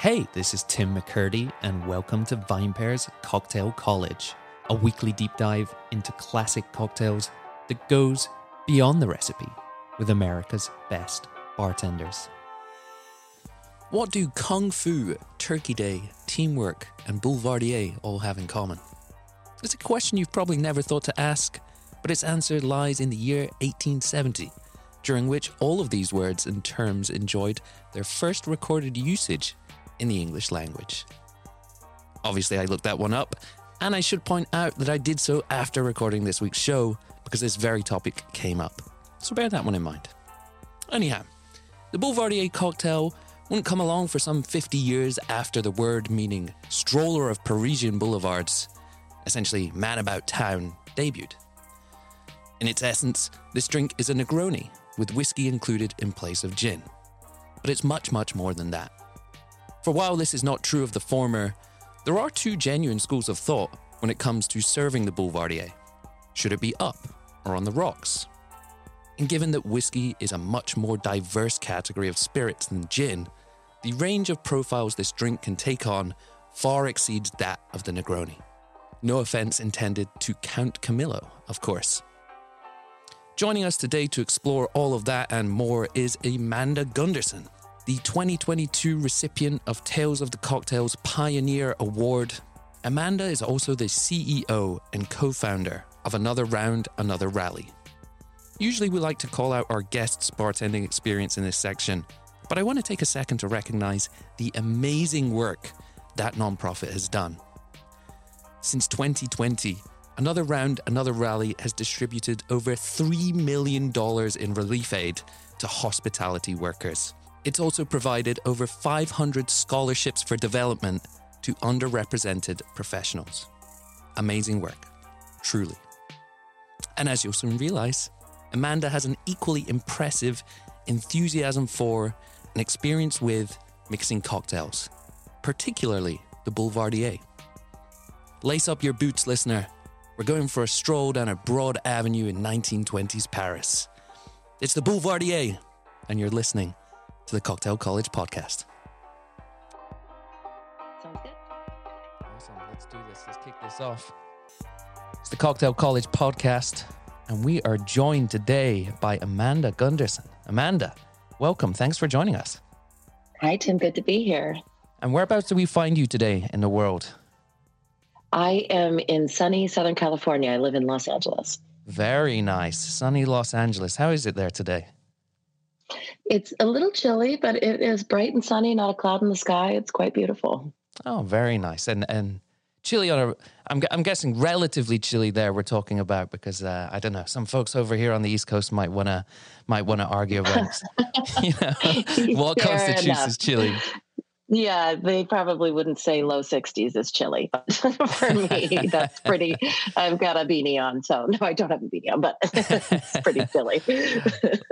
Hey, this is Tim McCurdy, and welcome to VinePair's Cocktail College, a weekly deep dive into classic cocktails that goes beyond the recipe with America's best bartenders. What do Kung Fu, Turkey Day, teamwork, and Boulevardier all have in common? It's a question you've probably never thought to ask, but its answer lies in the year 1870, during which all of these words and terms enjoyed their first recorded usage in the English language. Obviously, I looked that one up, and I should point out that I did so after recording this week's show because this very topic came up. So bear that one in mind. Anyhow, the Boulevardier cocktail wouldn't come along for some 50 years after the word meaning stroller of Parisian boulevards, essentially man about town, debuted. In its essence, this drink is a Negroni with whiskey included in place of gin. But it's much, much more than that. For while this is not true of the former, there are two genuine schools of thought when it comes to serving the Boulevardier. Should it be up or on the rocks? And given that whiskey is a much more diverse category of spirits than gin, the range of profiles this drink can take on far exceeds that of the Negroni. No offense intended to Count Camillo, of course. Joining us today to explore all of that and more is Amanda Gunderson, the 2022 recipient of Tales of the Cocktails Pioneer Award. Amanda is also the CEO and co founder of Another Round, Another Rally. Usually, we like to call out our guests' bartending experience in this section, but I want to take a second to recognize the amazing work that nonprofit has done. Since 2020, Another Round, Another Rally has distributed over $3 million in relief aid to hospitality workers. It's also provided over 500 scholarships for development to underrepresented professionals. Amazing work, truly. And as you'll soon realize, Amanda has an equally impressive enthusiasm for and experience with mixing cocktails, particularly the Boulevardier. Lace up your boots, listener. We're going for a stroll down a broad avenue in 1920s Paris. It's the Boulevardier, and you're listening to the Cocktail College podcast. Sounds good. Awesome. Let's do this. Let's kick this off. It's the Cocktail College podcast, and we are joined today by Amanda Gunderson. Amanda, welcome. Thanks for joining us. Hi, Tim. Good to be here. And whereabouts do we find you today in the world? I am in sunny Southern California. I live in Los Angeles. Very nice. Sunny Los Angeles. How is it there today? It's a little chilly, but it is bright and sunny, not a cloud in the sky. It's quite beautiful. Oh, very nice. And and chilly on a I'm I'm guessing relatively chilly there we're talking about because uh, I don't know, some folks over here on the East Coast might want to might want to argue about you know what Fair constitutes enough. as chilly. Yeah, they probably wouldn't say low 60s is chilly. But for me, that's pretty. I've got a beanie on. So, no, I don't have a beanie on, but it's pretty chilly.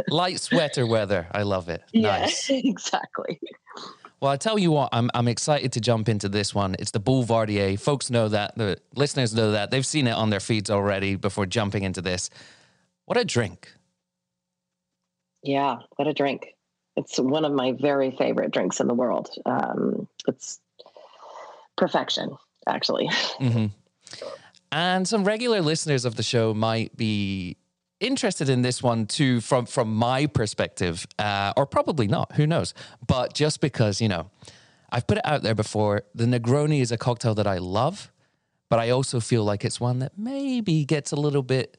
Light sweater weather. I love it. yeah, Nice. exactly. Well, I tell you what, I'm I'm excited to jump into this one. It's the Boulevardier. Folks know that. The listeners know that. They've seen it on their feeds already before jumping into this. What a drink. Yeah, what a drink. It's one of my very favorite drinks in the world. Um, it's perfection, actually. hmm And some regular listeners of the show might be interested in this one too, from from my perspective, uh, or probably not. Who knows? But just because you know, I've put it out there before. The Negroni is a cocktail that I love, but I also feel like it's one that maybe gets a little bit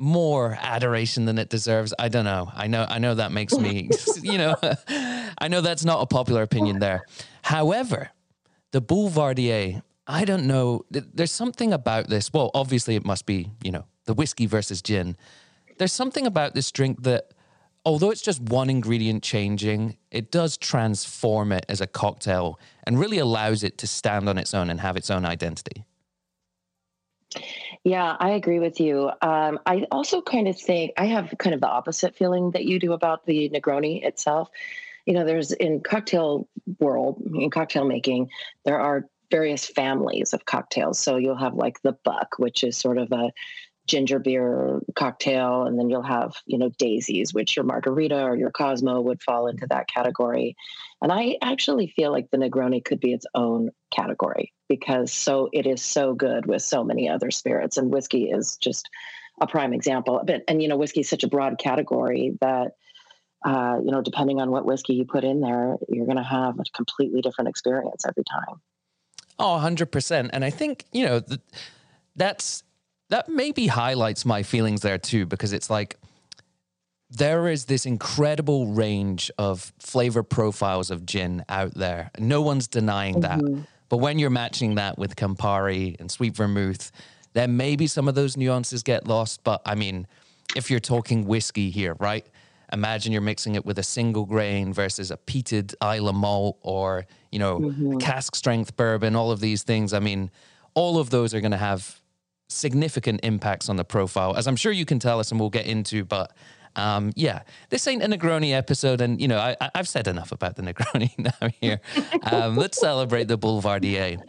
more adoration than it deserves. I don't know. I know. I know that makes me, you know, I know that's not a popular opinion there. However, the Boulevardier, I don't know. There's something about this. Well, obviously, it must be, you know, the whiskey versus gin. There's something about this drink that, although it's just one ingredient changing, it does transform it as a cocktail and really allows it to stand on its own and have its own identity. Yeah, I agree with you. Um, I also kind of think I have kind of the opposite feeling that you do about the Negroni itself. You know, there's in cocktail world, in cocktail making, there are various families of cocktails. So you'll have like the buck, which is sort of a ginger beer cocktail, and then you'll have, you know, daisies, which your margarita or your Cosmo would fall into that category. And I actually feel like the Negroni could be its own category because so it is so good with so many other spirits, and whiskey is just a prime example. But and you know, whiskey is such a broad category that uh, you know, depending on what whiskey you put in there, you're going to have a completely different experience every time. Oh, 100%. And I think, you know, th- that's that maybe highlights my feelings there too, because it's like there is this incredible range of flavor profiles of gin out there. No one's denying mm-hmm. that. But when you're matching that with Campari and sweet vermouth, then maybe some of those nuances get lost. But I mean, if you're talking whiskey here, right? Imagine you're mixing it with a single grain versus a peated Islay malt or, you know, mm-hmm. cask strength bourbon, all of these things. I mean, all of those are going to have significant impacts on the profile, as I'm sure you can tell us and we'll get into. But um, yeah, this ain't a Negroni episode, and you know I, have said enough about the Negroni now. Here, um, let's celebrate the Boulevardier.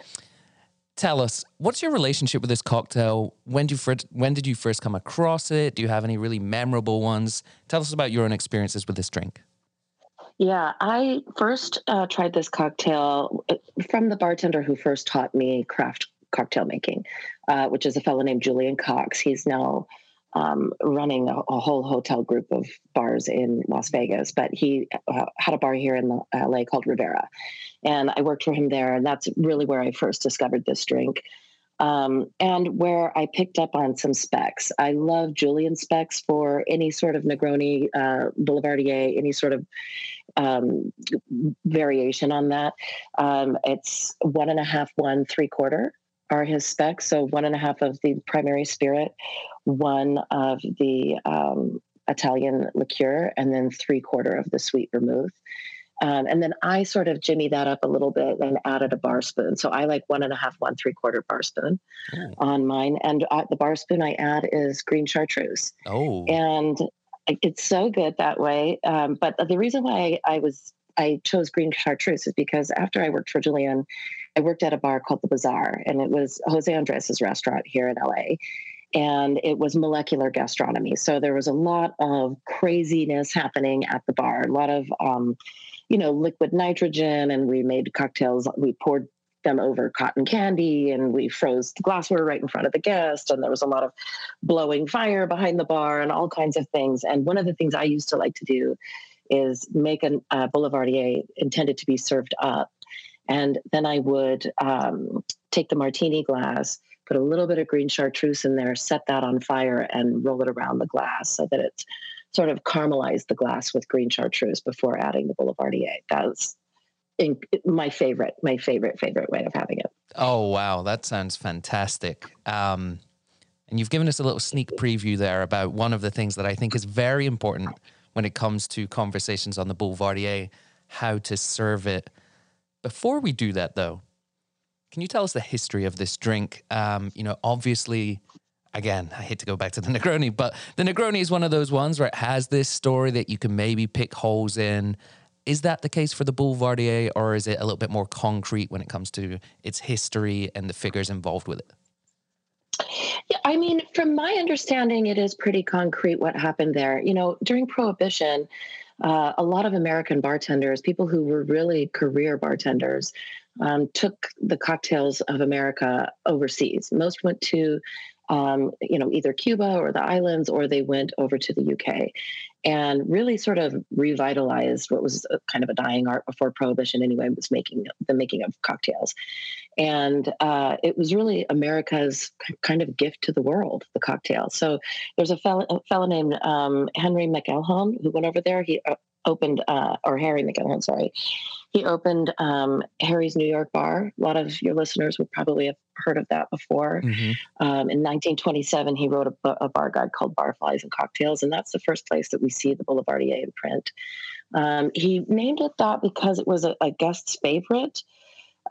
Tell us, what's your relationship with this cocktail? When did you first, when did you first come across it? Do you have any really memorable ones? Tell us about your own experiences with this drink. Yeah, I first uh, tried this cocktail uh, from the bartender who first taught me craft cocktail making, uh, which is a fellow named Julian Cox. He's now um, running a, a, whole hotel group of bars in Las Vegas, but he uh, had a bar here in LA called Rivera. And I worked for him there. And that's really where I first discovered this drink. Um, and where I picked up on some specs. I love Julian specs for any sort of Negroni, uh, Boulevardier, any sort of um, variation on that. Um, it's one and a half, one, three quarter are his specs. So one and a half of the primary spirit, one of the um, Italian liqueur, and then three quarter of the sweet vermouth. Um, and then I sort of jimmy that up a little bit and added a bar spoon. So I like one and a half, one three quarter bar spoon oh. on mine. And uh, the bar spoon I add is green chartreuse. Oh, and it's so good that way. Um, but the reason why I was I chose green chartreuse is because after I worked for Julian, I worked at a bar called the Bazaar, and it was Jose Andres' restaurant here in LA. And it was molecular gastronomy. So there was a lot of craziness happening at the bar, a lot of, um, you know, liquid nitrogen, and we made cocktails. We poured them over cotton candy and we froze the glassware right in front of the guest and there was a lot of blowing fire behind the bar and all kinds of things and one of the things i used to like to do is make a uh, boulevardier intended to be served up and then I would um, take the martini glass, put a little bit of green chartreuse in there, set that on fire, and roll it around the glass so that it sort of caramelized the glass with green chartreuse before adding the boulevardier. That's my favorite, my favorite, favorite way of having it. Oh, wow. That sounds fantastic. Um, and you've given us a little sneak preview there about one of the things that I think is very important when it comes to conversations on the Boulevardier, how to serve it before we do that, though, can you tell us the history of this drink? Um, you know, obviously, again, I hate to go back to the Negroni, but the Negroni is one of those ones where it has this story that you can maybe pick holes in. Is that the case for the Boulevardier, or is it a little bit more concrete when it comes to its history and the figures involved with it? Yeah, I mean, from my understanding, it is pretty concrete what happened there. You know, during Prohibition, uh, a lot of American bartenders, people who were really career bartenders, um, took the cocktails of America overseas. Most went to, um, you know, either Cuba or the islands, or they went over to the UK, and really sort of revitalized what was kind of a dying art before Prohibition. Anyway, was making the making of cocktails, and uh, it was really America's kind of gift to the world, the cocktail. So there's a fellow, a fellow named um, Henry McElhone who went over there. He uh, opened, uh, or Harry McElhone, sorry. He opened um, Harry's New York Bar. A lot of your listeners would probably have heard of that before. Mm-hmm. Um, in 1927, he wrote a, a, bar guide called Barflies and Cocktails, and that's the first place that we see the Boulevardier in print. Um, he named it that because it was a, a guest's favorite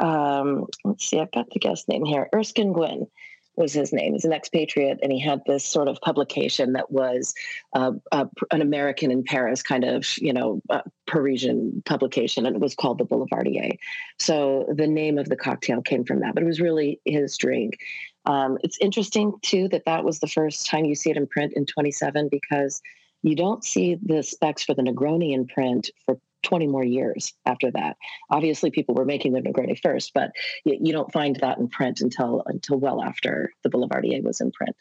um, let's see, I've got the guest name here, Erskine Gwynne was his name. He's an expatriate, and he had this sort of publication that was uh, uh, an American in Paris kind of, you know, uh, Parisian publication, and it was called the Boulevardier. So the name of the cocktail came from that, but it was really his drink. Um, it's interesting too that that was the first time you see it in print in 27 because you don't see the specs for the Negroni in print for 20 more years after that. Obviously, people were making the Negroni first, but you, you, don't find that in print until until well after the Boulevardier was in print.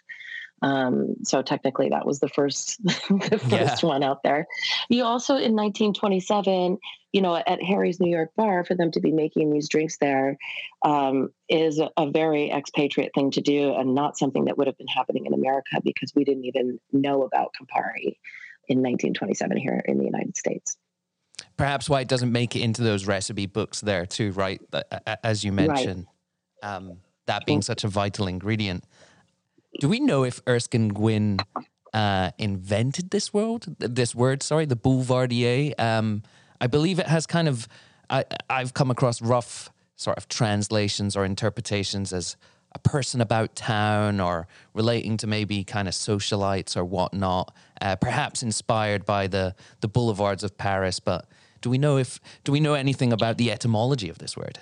Um, so technically, that was the first the first yeah. one out there. You also in 1927, you know, at Harry's New York bar, for them to be making these drinks there um, is a, a very expatriate thing to do, and not something that would have been happening in America because we didn't even know about Campari in 1927 here in the United States perhaps why it doesn't make it into those recipe books there too, right? As you mentioned, right. um, that being such a vital ingredient. Do we know if Erskine Gwynne uh, invented this word? This word, sorry, the boulevardier. Um, I believe it has kind of. I, I've come across rough sort of translations or interpretations as a person about town or relating to maybe kind of socialites or whatnot, uh, perhaps inspired by the the boulevards of Paris. But do we know if do we know anything about the etymology of this word?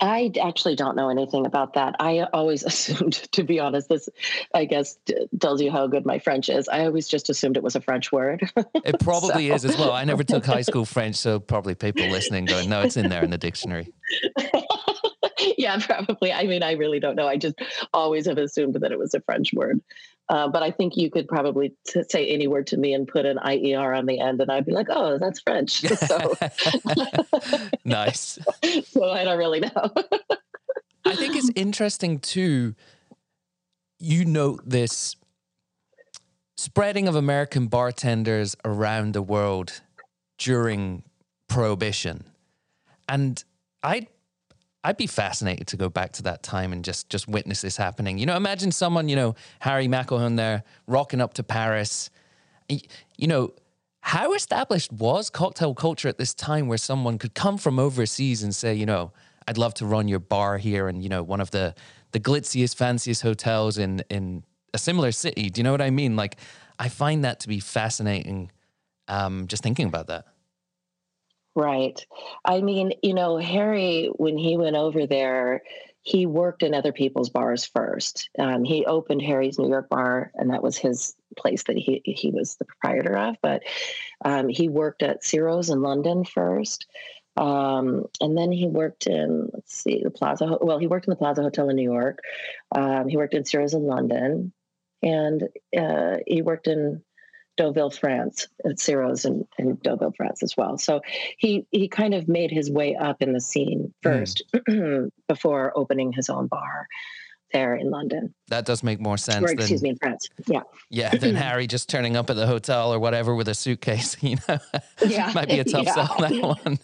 I actually don't know anything about that. I always assumed, to be honest, this I guess tells you how good my French is. I always just assumed it was a French word. it probably so. is as well. I never took high school French, so probably people listening going, "No, it's in there in the dictionary." yeah, probably. I mean, I really don't know. I just always have assumed that it was a French word. Uh, but I think you could probably t- say any word to me and put an IER on the end, and I'd be like, oh, that's French. So nice. so I don't really know. I think it's interesting too. You note this spreading of American bartenders around the world during Prohibition. And I I'd be fascinated to go back to that time and just just witness this happening. You know, imagine someone, you know, Harry McElhone there rocking up to Paris. You know, how established was cocktail culture at this time where someone could come from overseas and say, you know, I'd love to run your bar here and you know, one of the the glitziest, fanciest hotels in in a similar city. Do you know what I mean? Like I find that to be fascinating um just thinking about that. Right. I mean, you know, Harry, when he went over there, he worked in other people's bars first. Um, he opened Harry's New York bar, and that was his place that he he was the proprietor of. But um, he worked at Ciro's in London first, um, and then he worked in let's see the Plaza. Well, he worked in the Plaza Hotel in New York. Um, he worked in Ciro's in London, and uh, he worked in Deauville, France, at Ciro's in, in Deauville, France as well. So he he kind of made his way up in the scene hmm. first mm. before opening his own bar there in London. That does make more sense. Or, excuse than, me, in France. Yeah. Yeah. Than Harry just turning up at the hotel or whatever with a suitcase. You know, yeah, might be a tough yeah. sell that one.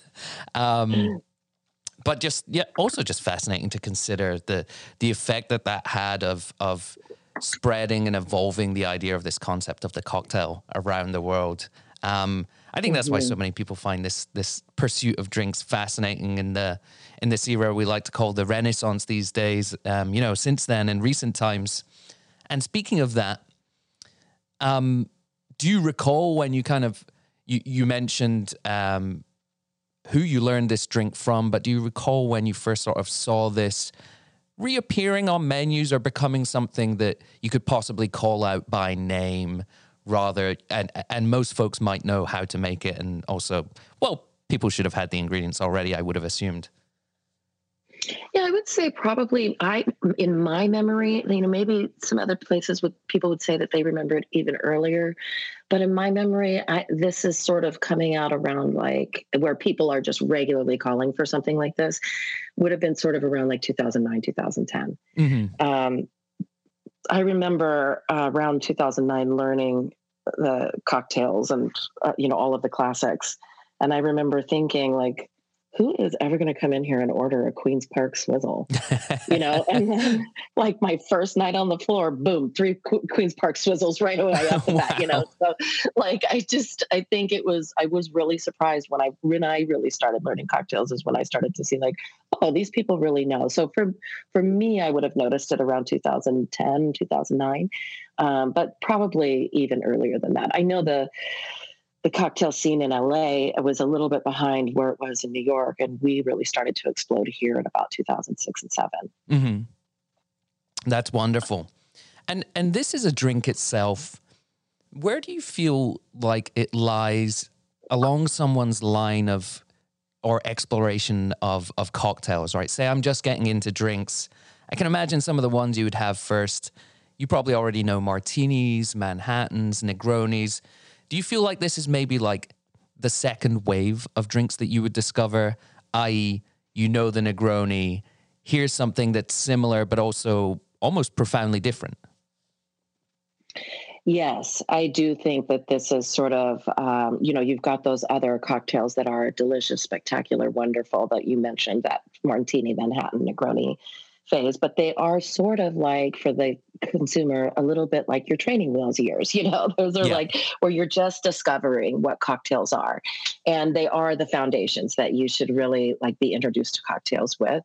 Um, but just yeah, also just fascinating to consider the the effect that that had of of spreading and evolving the idea of this concept of the cocktail around the world. Um, I think that's why so mm-hmm. many people find this this pursuit of drinks fascinating in the in this era we like to call the Renaissance these days. Um, you know, since then in recent times. And speaking of that, um, do you recall when you kind of you you mentioned um, who you learned this drink from, but do you recall when you first sort of saw this reappearing on menus or becoming something that you could possibly call out by name rather and and most folks might know how to make it and also well people should have had the ingredients already i would have assumed. Yeah, I would say probably I in my memory, you know, maybe some other places would people would say that they remember it even earlier, but in my memory, I, this is sort of coming out around like where people are just regularly calling for something like this. Would have been sort of around like 2009, 2010. Mm-hmm. Um, I remember uh, around 2009 learning the cocktails and uh, you know all of the classics, and I remember thinking like who is ever going to come in here and order a Queen's Park swizzle? you know, and then like my first night on the floor, boom, three Qu- Queen's Park swizzles right away the wow. bat, you know. So like I just I think it was I was really surprised when I when I really started learning cocktails is when I started to see like, oh, these people really know. So for for me, I would have noticed it around 2010, 2009. Um, but probably even earlier than that. I know the the cocktail scene in LA was a little bit behind where it was in New York, and we really started to explode here in about 2006 and 7 mm-hmm. That's wonderful, and and this is a drink itself. Where do you feel like it lies along someone's line of or exploration of of cocktails? Right. Say I'm just getting into drinks. I can imagine some of the ones you would have first. You probably already know martinis, Manhattans, Negronis do you feel like this is maybe like the second wave of drinks that you would discover, i.e., you know the Negroni, here's something that's similar but also almost profoundly different? Yes, I do think that this is sort of, um, you know, you've got those other cocktails that are delicious, spectacular, wonderful that you mentioned that Martini, Manhattan, Negroni, phase, but they are sort of like for the consumer a little bit like your training wheels years. You know, those are yeah. like where you're just discovering what cocktails are, and they are the foundations that you should really like be introduced to cocktails with.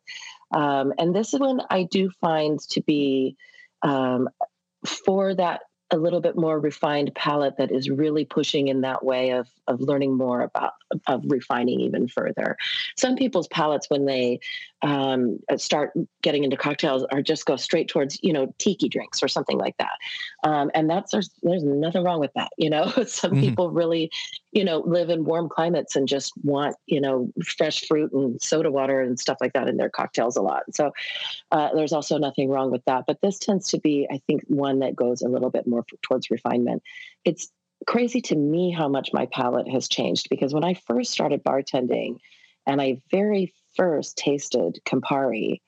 Um, and this is one I do find to be um, for that a little bit more refined palate that is really pushing in that way of of learning more about of refining even further. Some people's palates when they um, start getting into cocktails are just go straight towards you know tiki drinks or something like that, um, and that's there's, there's nothing wrong with that. You know, some mm-hmm. people really you know live in warm climates and just want you know fresh fruit and soda water and stuff like that in their cocktails a lot. So uh, there's also nothing wrong with that. But this tends to be, I think, one that goes a little bit more towards refinement. It's crazy to me how much my palate has changed because when I first started bartending and I very first tasted Campari,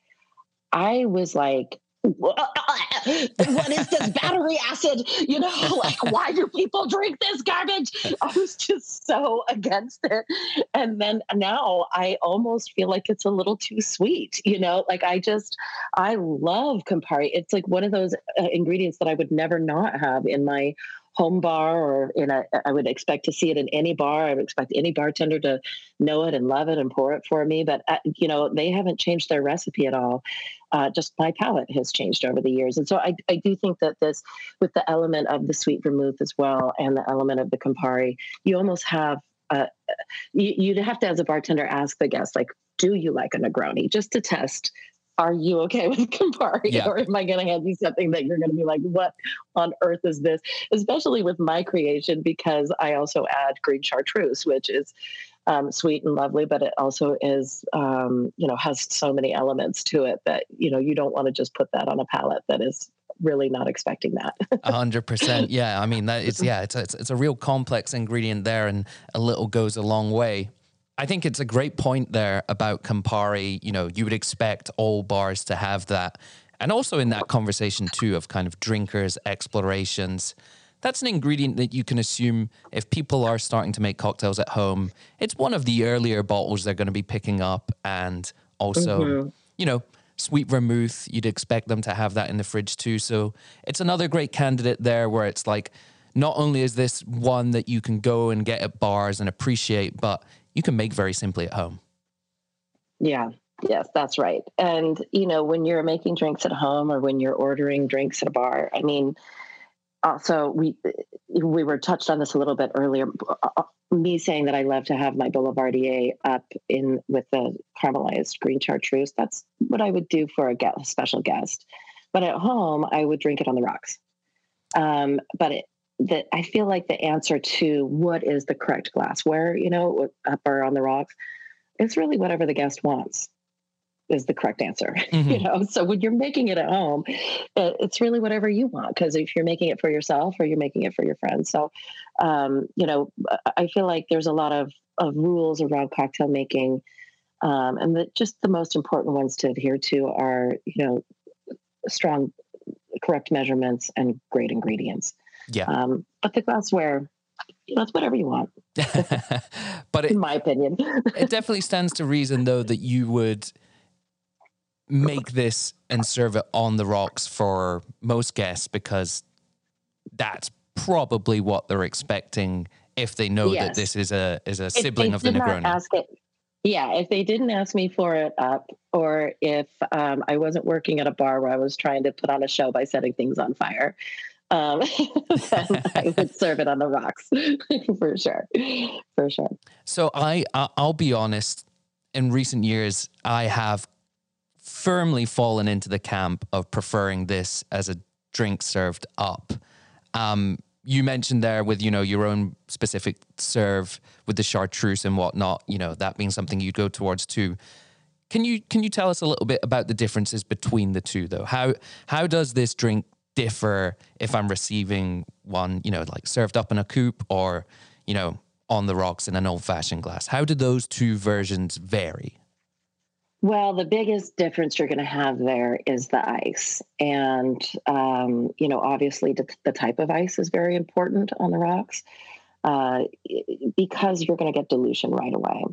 I was like, what is this battery acid? You know, like, why do people drink this garbage? I was just so against it. And then now I almost feel like it's a little too sweet, you know, like I just, I love Campari. It's like one of those uh, ingredients that I would never not have in my home bar or in a I would expect to see it in any bar. I would expect any bartender to know it and love it and pour it for me. But uh, you know, they haven't changed their recipe at all. Uh, just my palate has changed over the years, and so I, I do think that this, with the element of the sweet vermouth as well, and the element of the Campari, you almost have. Uh, you, you'd have to, as a bartender, ask the guest, like, "Do you like a Negroni?" Just to test are you okay with Campari? Yeah. Or am I going to hand you something that you're going to be like, what on earth is this? Especially with my creation, because I also add green chartreuse, which is um, sweet and lovely, but it also is, um, you know, has so many elements to it that, you know, you don't want to just put that on a palate that is really not expecting that. A hundred percent. Yeah. I mean, that is, yeah, it's, it's, it's a real complex ingredient there and a little goes a long way. I think it's a great point there about Campari. You know, you would expect all bars to have that. And also in that conversation, too, of kind of drinkers, explorations. That's an ingredient that you can assume if people are starting to make cocktails at home, it's one of the earlier bottles they're going to be picking up. And also, mm-hmm. you know, sweet vermouth, you'd expect them to have that in the fridge too. So it's another great candidate there where it's like, not only is this one that you can go and get at bars and appreciate, but you can make very simply at home. Yeah, yes, that's right. And, you know, when you're making drinks at home or when you're ordering drinks at a bar, I mean, also we we were touched on this a little bit earlier. Uh, uh, me saying that I love to have my Boulevardier up in with the caramelized green chartreuse. That's what I would do for a guest, special guest. But at home, I would drink it on the rocks. Um, but it, that I feel like the answer to what is the correct glassware, you know, up or on the rocks, it's really whatever the guest wants is the correct answer. Mm-hmm. you know, so when you're making it at home, it's really whatever you want. Because if you're making it for yourself or you're making it for your friends, so um, you know, I feel like there's a lot of of rules around cocktail making, um, and the, just the most important ones to adhere to are you know strong, correct measurements and great ingredients. Yeah. Um, but the glassware, that's whatever you want. but it, in my opinion, it definitely stands to reason, though, that you would make this and serve it on the rocks for most guests because that's probably what they're expecting if they know yes. that this is a is a sibling of the Negroni. It, yeah, if they didn't ask me for it up, or if um, I wasn't working at a bar where I was trying to put on a show by setting things on fire, um, then I would serve it on the rocks for sure, for sure. So I, I'll be honest. In recent years, I have firmly fallen into the camp of preferring this as a drink served up. Um, you mentioned there with you know your own specific serve with the chartreuse and whatnot you know that being something you go towards too. Can you can you tell us a little bit about the differences between the two though? How how does this drink differ if i'm receiving one you know like served up in a coupe or you know on the rocks in an old fashioned glass? How do those two versions vary well, the biggest difference you're going to have there is the ice. And, um, you know, obviously the, type of ice is very important on the rocks uh, because you're going to get dilution right away.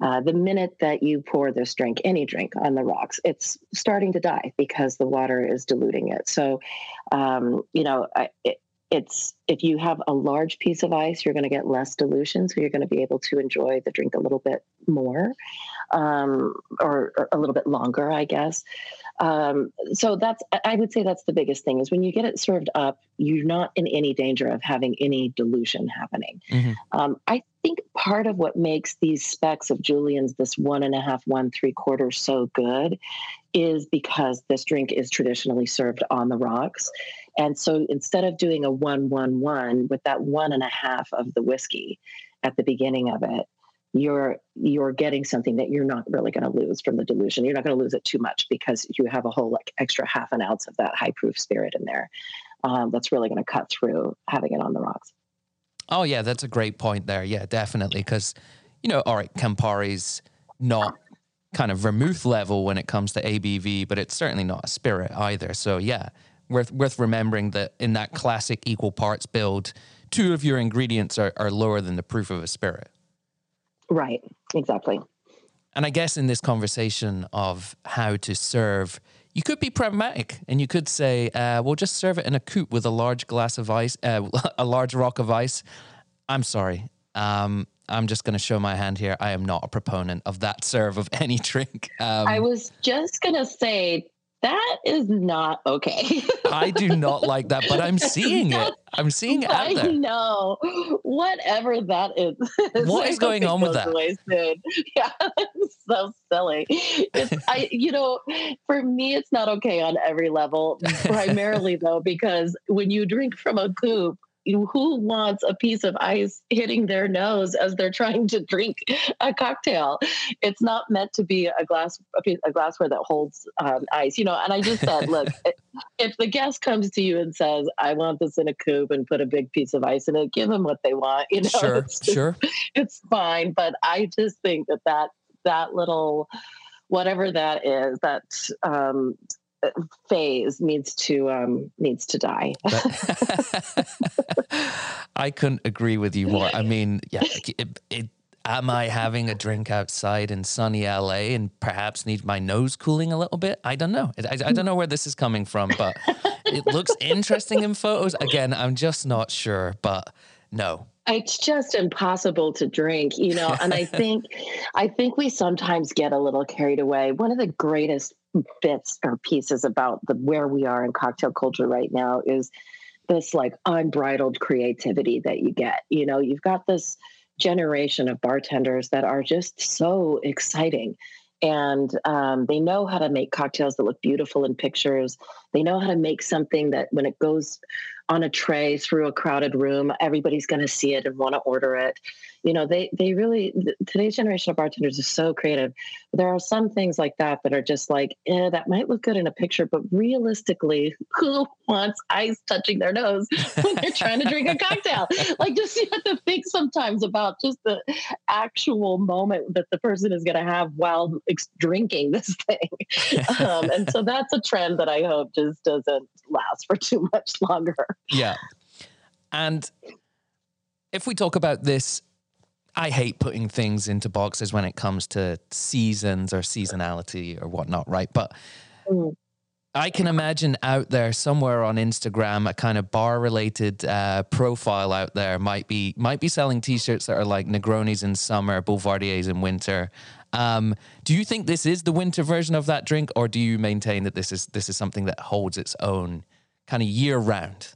Uh, the minute that you pour this drink, any drink on the rocks, it's starting to die because the water is diluting it. So, um, you know, it, it's if you have a large piece of ice, you're going to get less dilution, so you're going to be able to enjoy the drink a little bit more um, or, or, a little bit longer, I guess. Um, so that's I would say that's the biggest thing is when you get it served up, you're not in any danger of having any dilution happening. Mm-hmm. Um, I think part of what makes these specs of Julian's this one and a half, one three quarters so good is because this drink is traditionally served on the rocks. And so instead of doing a one, one, one with that one and a half of the whiskey at the beginning of it, you're you're getting something that you're not really going to lose from the dilution. You're not going to lose it too much because you have a whole like extra half an ounce of that high proof spirit in there. Um, that's really going to cut through having it on the rocks. Oh yeah, that's a great point there. Yeah, definitely because you know, all right, Campari's not kind of vermouth level when it comes to ABV, but it's certainly not a spirit either. So yeah, worth worth remembering that in that classic equal parts build, two of your ingredients are, are lower than the proof of a spirit. Right, exactly. And I guess in this conversation of how to serve, you could be pragmatic and you could say, uh, "We'll just serve it in a coupe with a large glass of ice, uh, a large rock of ice." I'm sorry. Um, I'm just going to show my hand here. I am not a proponent of that serve of any drink. Um, I was just going to say that is not okay. I do not like that, but I'm seeing it. I'm seeing it. I know. Whatever that is. What is going on with that? Soon. Yeah, it's so silly. It's, I, you know, for me, it's not okay on every level. Primarily though, because when you drink from a coupe, who wants a piece of ice hitting their nose as they're trying to drink a cocktail? It's not meant to be a glass a, piece, a glassware that holds um, ice, you know. And I just said, look, if the guest comes to you and says, "I want this in a coupe and put a big piece of ice in it," give them what they want. You know, sure, it's, sure, it's fine. But I just think that that that little whatever that is that um, phase needs to um, needs to die. I couldn't agree with you more. I mean, yeah, it, it, am I having a drink outside in sunny LA and perhaps need my nose cooling a little bit? I don't know. I, I don't know where this is coming from, but it looks interesting in photos. Again, I'm just not sure, but no, it's just impossible to drink you know and i think i think we sometimes get a little carried away one of the greatest bits or pieces about the where we are in cocktail culture right now is this like unbridled creativity that you get. You know you've got this generation of bartenders that are just so exciting. And um, they know how to make cocktails that look beautiful in pictures. They know how to make something that when it goes on a tray through a crowded room everybody's going to see it and want to order it. You know they they really today's generation of bartenders is so creative. There are some things like that that are just like eh, that might look good in a picture but realistically who wants ice touching their nose when they're trying to drink a cocktail? Like just you have to think sometimes about just the actual moment that the person is going to have while ex- drinking this thing. Um, and so that's a trend that i hope just doesn't last for too much longer yeah and if we talk about this, I hate putting things into boxes when it comes to seasons or seasonality or whatnot, right? But mm. I can imagine out there somewhere on Instagram, a kind of bar related uh, profile out there might be might be selling T-shirts that are like Negronis in summer, Boulevardiers in winter. Um, do you think this is the winter version of that drink, or do you maintain that this is this is something that holds its own kind of year round?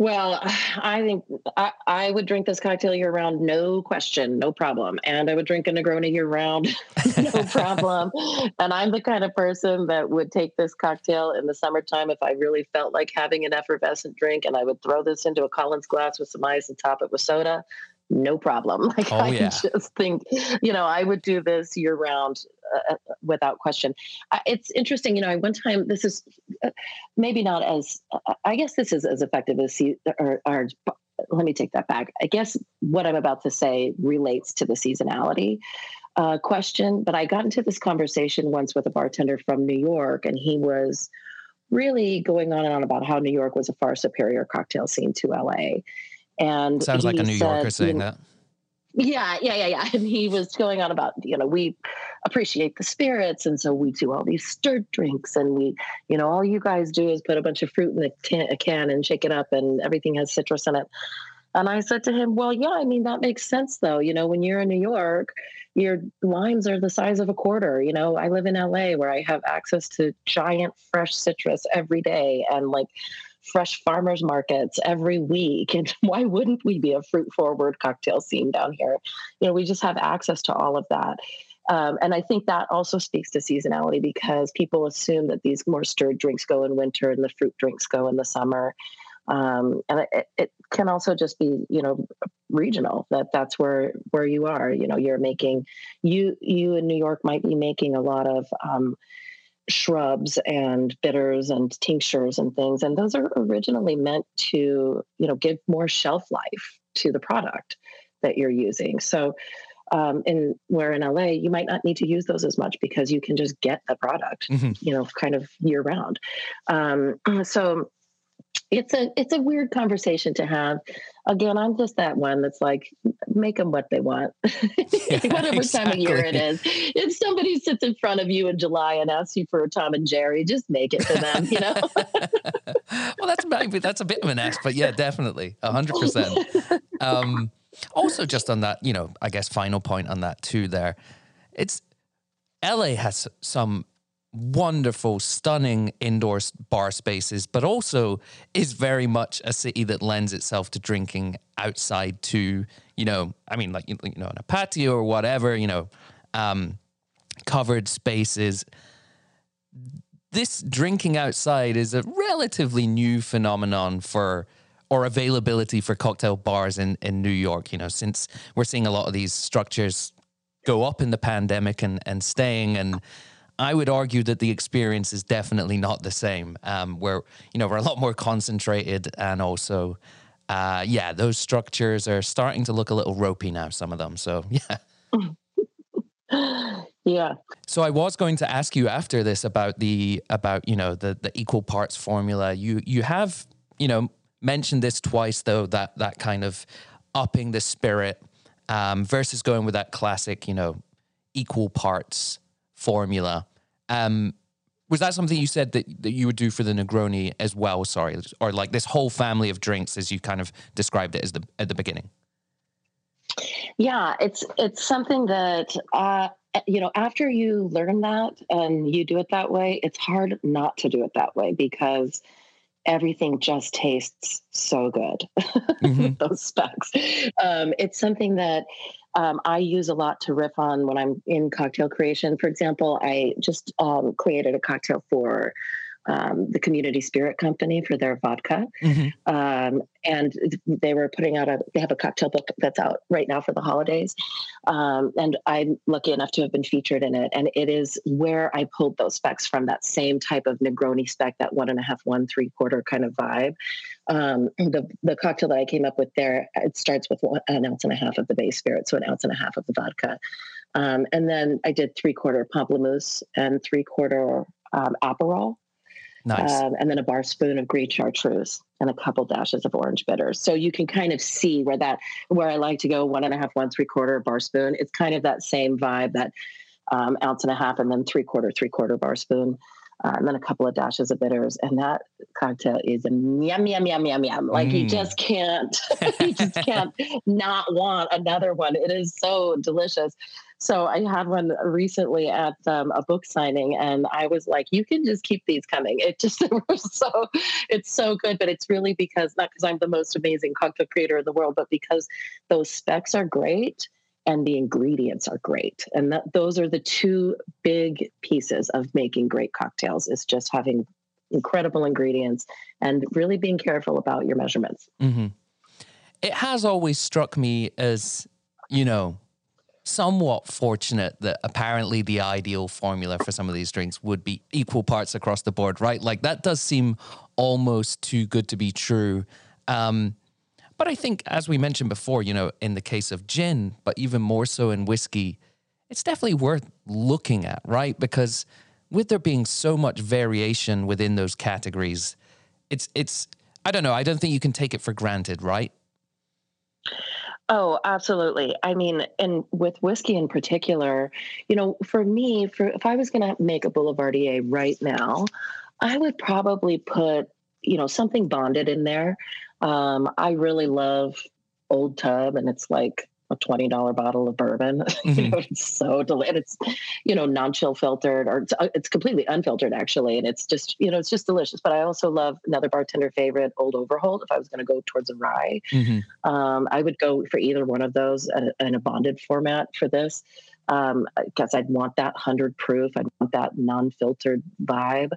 Well, I think I, I, would drink this cocktail year round, no question, no problem. And I would drink a Negroni year round, no problem. and I'm the kind of person that would take this cocktail in the summertime if I really felt like having an effervescent drink, and I would throw this into a Collins glass with some ice and top it with soda no problem. Like oh, I yeah. just think, you know, I would do this year round uh, uh without question. it's interesting, you know. One time, this is uh, maybe not as. Uh, I guess this is as effective as or, or let me take that back. I guess what I'm about to say relates to the seasonality uh, question, but I got into this conversation once with a bartender from New York, and he was really going on and on about how New York was a far superior cocktail scene to LA. And sounds like a New said, Yorker saying you know, that. Yeah, yeah, yeah, yeah. And he was going on about, you know, we appreciate the spirits. And so we do all these stirred drinks. And we, you know, all you guys do is put a bunch of fruit in a can, a can and shake it up, and everything has citrus in it. And I said to him, Well, yeah, I mean, that makes sense, though. You know, when you're in New York, your limes are the size of a quarter. You know, I live in LA where I have access to giant fresh citrus every day. And like, fresh farmers markets every week. And why wouldn't we be a fruit forward cocktail scene down here? You know, we just have access to all of that. Um, and I think that also speaks to seasonality because people assume that these more stirred drinks go in winter and the fruit drinks go in the summer. Um, and it, it, can also just be, you know, regional. That that's where where you are. You know, you're making you you in New York might be making a lot of um, shrubs and bitters and tinctures and things and those are originally meant to you know give more shelf life to the product that you're using so um, in where in LA you might not need to use those as much because you can just get the product, mm-hmm. you know, kind of year round. Um, so it's a it's a weird conversation to have. Again, I'm just that one that's like, make them what they want, yeah, whatever exactly. time of year it is. If somebody sits in front of you in July and asks you for a Tom and Jerry, just make it for them. You know. well, that's maybe that's a bit of an ask, but yeah, definitely, hundred um, percent. Also, just on that, you know, I guess final point on that too. There, it's LA has some wonderful, stunning indoor bar spaces, but also is very much a city that lends itself to drinking outside to, you know, I mean, like, you know, on a patio or whatever, you know, um, covered spaces. This drinking outside is a relatively new phenomenon for or availability for cocktail bars in, in New York, you know, since we're seeing a lot of these structures go up in the pandemic and, and staying and I would argue that the experience is definitely not the same. Um, where you know we're a lot more concentrated, and also, uh, yeah, those structures are starting to look a little ropey now. Some of them, so yeah. yeah. So I was going to ask you after this about the about you know the the equal parts formula. You you have you know mentioned this twice though that that kind of upping the spirit um, versus going with that classic you know equal parts formula. Um, was that something you said that, that you would do for the Negroni as well? Sorry, or like this whole family of drinks, as you kind of described it as the at the beginning. Yeah, it's it's something that uh, you know after you learn that and you do it that way, it's hard not to do it that way because everything just tastes so good mm-hmm. those specs. Um, it's something that um, I use a lot to riff on when I'm in cocktail creation. For example, I just um, created a cocktail for um, the Community Spirit Company for their vodka. Mm-hmm. Um, and they were putting out a, they have a cocktail book that's out right now for the holidays. Um, and I'm lucky enough to have been featured in it. And it is where I pulled those specs from that same type of Negroni spec, that one and a half, one, three quarter kind of vibe. Um, the, the cocktail that I came up with there, it starts with one, an ounce and a half of the base spirit, so an ounce and a half of the vodka. Um, and then I did three quarter pamplemousse and three quarter um, Aperol Nice. Um, and then a bar spoon of green chartreuse and a couple dashes of orange bitters. So you can kind of see where that, where I like to go one and a half, one, three quarter bar spoon. It's kind of that same vibe, that um, ounce and a half, and then three quarter, three quarter bar spoon. Uh, and then a couple of dashes of bitters, and that cocktail is a yum yum yum yum yum. Like mm. you just can't, you just can't not want another one. It is so delicious. So I had one recently at um, a book signing, and I was like, "You can just keep these coming." It just so it's so good, but it's really because not because I'm the most amazing cocktail creator in the world, but because those specs are great and the ingredients are great, and that, those are the two big pieces of making great cocktails. Is just having incredible ingredients and really being careful about your measurements. Mm-hmm. It has always struck me as you know somewhat fortunate that apparently the ideal formula for some of these drinks would be equal parts across the board, right? Like that does seem almost too good to be true. Um, but I think, as we mentioned before, you know, in the case of gin, but even more so in whiskey, it's definitely worth looking at, right? Because with there being so much variation within those categories, it's it's I don't know. I don't think you can take it for granted, right? Oh, absolutely. I mean, and with whiskey in particular, you know, for me, for if I was going to make a Boulevardier right now, I would probably put, you know, something bonded in there. Um, I really love Old Tub, and it's like a twenty dollar bottle of bourbon. Mm-hmm. you know, it's so delicious. It's you know non chill filtered, or it's, uh, it's, completely unfiltered actually, and it's just you know it's just delicious. But I also love another bartender favorite, Old Overholt. If I was going to go towards a rye, mm-hmm. um, I would go for either one of those in a bonded format for this. Um, because I'd want that hundred proof. I'd want that non filtered vibe.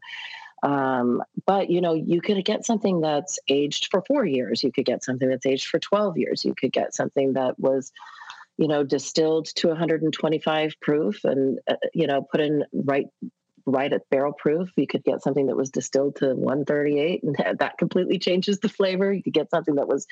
Um, but you know, you could get something that's aged for four years. You could get something that's aged for 12 years. You could get something that was, you know, distilled to 125 proof and, uh, you know, put in right right at barrel proof. You could get something that was distilled to 138 and that completely changes the flavor. You could get something that was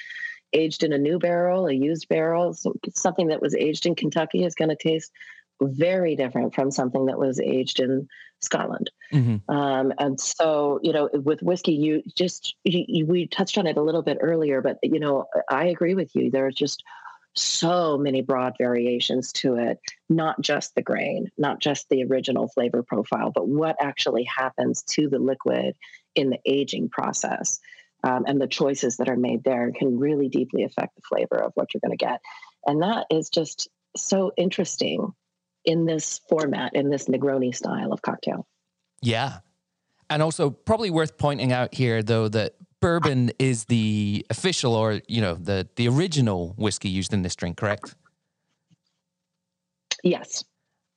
aged in a new barrel, a used barrel. So something that was aged in Kentucky is going to taste very different from something that was aged in Scotland. Mm-hmm. Um, and so, you know, with whiskey, you just, you, you, we touched on it a little bit earlier, but, you know, I agree with you. There are just so many broad variations to it, not just the grain, not just the original flavor profile, but what actually happens to the liquid in the aging process. Um, and the choices that are made there can really deeply affect the flavor of what you're going to get. And that is just so interesting in this format, in this Negroni style of cocktail. Yeah. And also, probably worth pointing out here, though, that bourbon is the official or, you know, the, the original whiskey used in this drink, correct? Yes.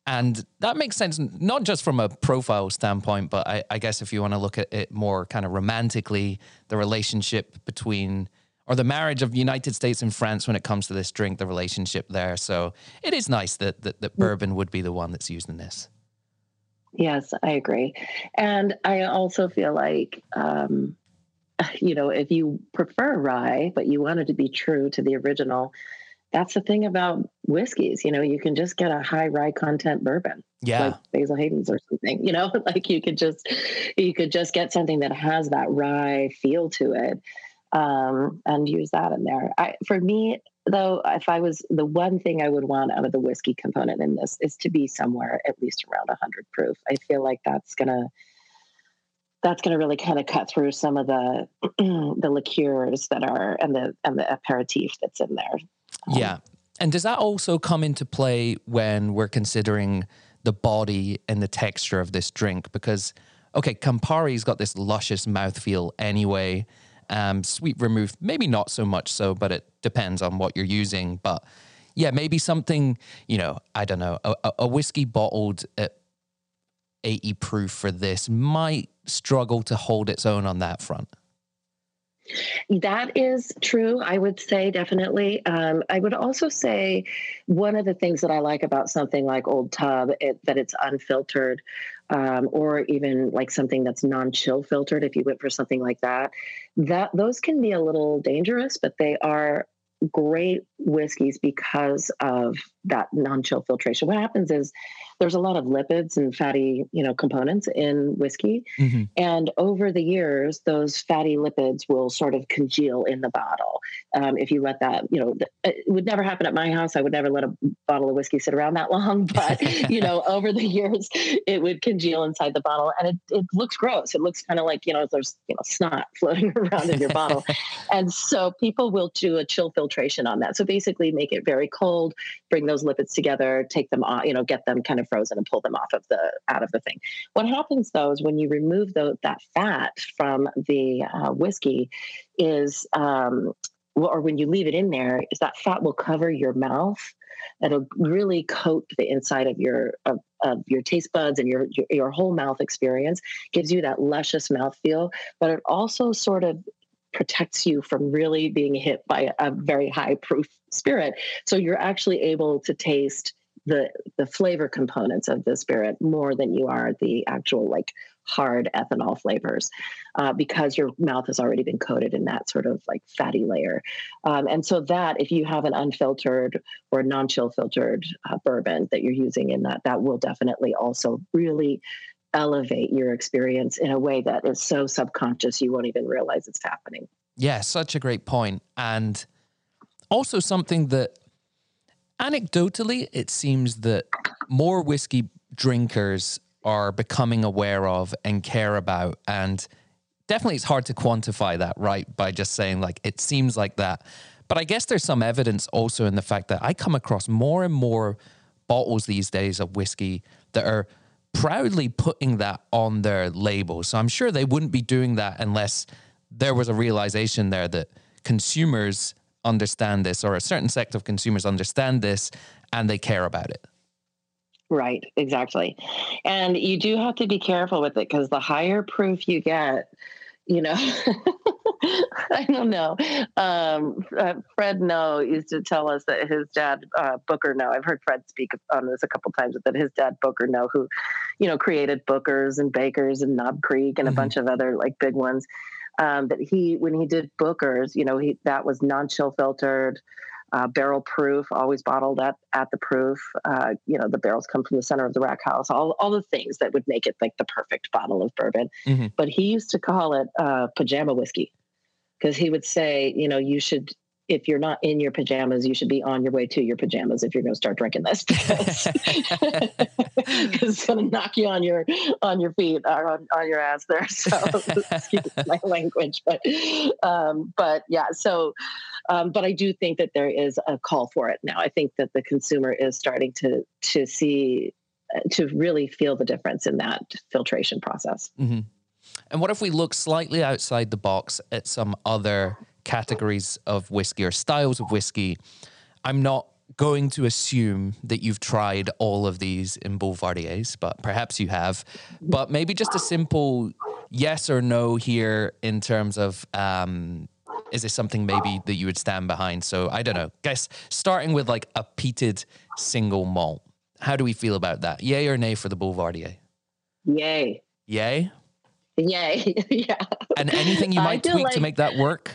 And that makes sense, not just from a profile standpoint, but I, I guess if you want to look at it more kind of romantically, the relationship between or the marriage of United States and France when it comes to this drink, the relationship there. So it is nice that, that, that bourbon would be the one that's used in this. Yes, I agree. And I also feel like, um, you know, if you prefer rye, but you wanted to be true to the original, that's the thing about whiskeys. You know, you can just get a high rye content bourbon, yeah, like Basil Hayden's or something. You know, like you could just you could just get something that has that rye feel to it um, and use that in there. I, for me, though, if I was the one thing I would want out of the whiskey component in this is to be somewhere at least around 100 proof. I feel like that's gonna that's going to really kind of cut through some of the the liqueurs that are and the and the aperitif that's in there. Um, yeah, and does that also come into play when we're considering the body and the texture of this drink? Because okay, Campari's got this luscious mouthfeel anyway. Um, sweet vermouth, maybe not so much so, but it depends on what you're using. But yeah, maybe something, you know, I don't know, a, a whiskey bottled at 80 proof for this might struggle to hold its own on that front. That is true. I would say definitely. Um, I would also say one of the things that I like about something like Old Tub it, that it's unfiltered, um, or even like something that's non-chill filtered. If you went for something like that, that those can be a little dangerous, but they are great whiskeys because of that non-chill filtration. What happens is there's a lot of lipids and fatty, you know, components in whiskey, mm-hmm. and over the years, those fatty lipids will sort of congeal in the bottle. Um, if you let that, you know, it would never happen at my house. I would never let a bottle of whiskey sit around that long, but you know, over the years, it would congeal inside the bottle, and it it looks gross. It looks kind of like you know, there's you know snot floating around in your bottle, and so people will do a chill filtration on that. So basically, make it very cold, bring those lipids together, take them off, you know, get them kind of frozen and pull them off of the out of the thing. What happens though is when you remove the, that fat from the uh, whiskey, is um, or when you leave it in there, is that fat will cover your mouth. It'll really coat the inside of your of, of your taste buds and your, your, your whole mouth experience. Gives you that luscious mouth feel, but it also sort of protects you from really being hit by a very high proof spirit. So you're actually able to taste the the flavor components of the spirit more than you are the actual like hard ethanol flavors uh, because your mouth has already been coated in that sort of like fatty layer um, and so that if you have an unfiltered or non-chill filtered uh, bourbon that you're using in that that will definitely also really elevate your experience in a way that is so subconscious you won't even realize it's happening yeah such a great point and also something that anecdotally, it seems that more whiskey drinkers are becoming aware of and care about. And definitely it's hard to quantify that, right? By just saying, like, it seems like that. But I guess there's some evidence also in the fact that I come across more and more bottles these days of whiskey that are proudly putting that on their label. So I'm sure they wouldn't be doing that unless there was a realization there that consumers understand this or a certain sect of consumers understand this and they care about it. Right, exactly. And you do have to be careful with it because the higher proof you get, you know, I don't know. Um, uh, Fred Noe used to tell us that his dad, uh, Booker Noe, I've heard Fred speak on this a couple times, that his dad, Booker Noe, who, you know, created Booker's and Baker's and Knob Creek and a mm-hmm. bunch of other like big ones um, that he when he did Booker's, you know, he that was non-chill filtered, uh, barrel proof, always bottled at at the proof. Uh, you know, the barrels come from the center of the rack house. All all the things that would make it like the perfect bottle of bourbon. Mm-hmm. But he used to call it uh, pajama whiskey because he would say, you know, you should if you're not in your pajamas, you should be on your way to your pajamas if you're going to start drinking this because it's going to knock you on your on your feet or on, on your ass there. So excuse my language, but um, but yeah. So, um, but I do think that there is a call for it now. I think that the consumer is starting to to see uh, to really feel the difference in that filtration process. Mm-hmm. And what if we look slightly outside the box at some other categories of whiskey or styles of whiskey. I'm not going to assume that you've tried all of these in Boulevardiers, but perhaps you have. But maybe just a simple yes or no here in terms of um, is this something maybe that you would stand behind? So I don't know. Guess starting with like a peated single malt. How do we feel about that? Yay or nay for the Boulevardier? Yay. Yay? Yay. yeah. And anything you might tweak like- to make that work?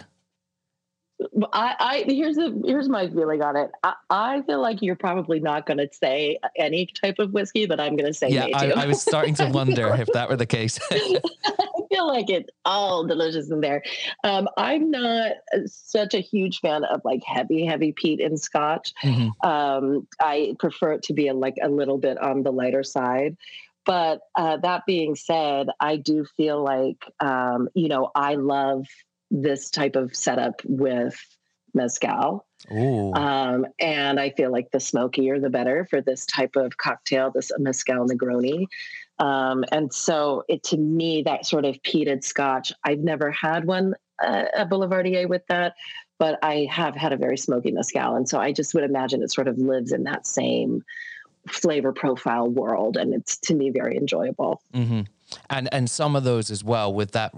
I, I here's the here's my feeling on it. I, I feel like you're probably not going to say any type of whiskey, but I'm going to say yeah. I, I, was starting to wonder if that were the case. I feel like it's all delicious in there. Um, I'm not such a huge fan of like heavy, heavy peat in Scotch. Mm-hmm. Um, I prefer it to be a, like a little bit on the lighter side. But uh, that being said, I do feel like um, you know I love this type of setup with mezcal. Um, and I feel like the smokier the better for this type of cocktail, this mezcal Negroni. Um, and so it to me that sort of peated Scotch. I've never had one uh, a Boulevardier with that, but I have had a very smoky mezcal, and so I just would imagine it sort of lives in that same flavor profile world, and it's to me very enjoyable. Mm-hmm and and some of those as well with that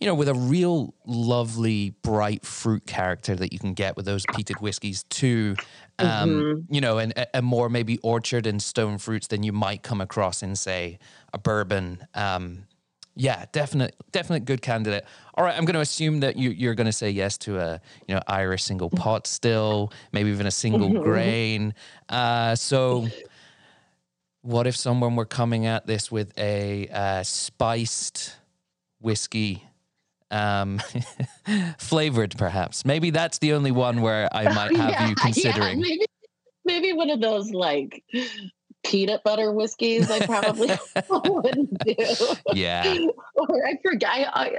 you know with a real lovely bright fruit character that you can get with those peated whiskies too um, mm-hmm. you know and a more maybe orchard and stone fruits than you might come across in say a bourbon um, Yeah, definite, definite good candidate. All right, I'm going to assume that you, you're going to say yes to a you know Irish single pot still, maybe even a single mm-hmm. grain. Uh, so, what if someone were coming at this with a uh, spiced whiskey, um, flavored perhaps? Maybe that's the only one where I might have yeah, you considering. Yeah, maybe, maybe one of those like peanut butter whiskeys I probably wouldn't do. Yeah. or I forget I,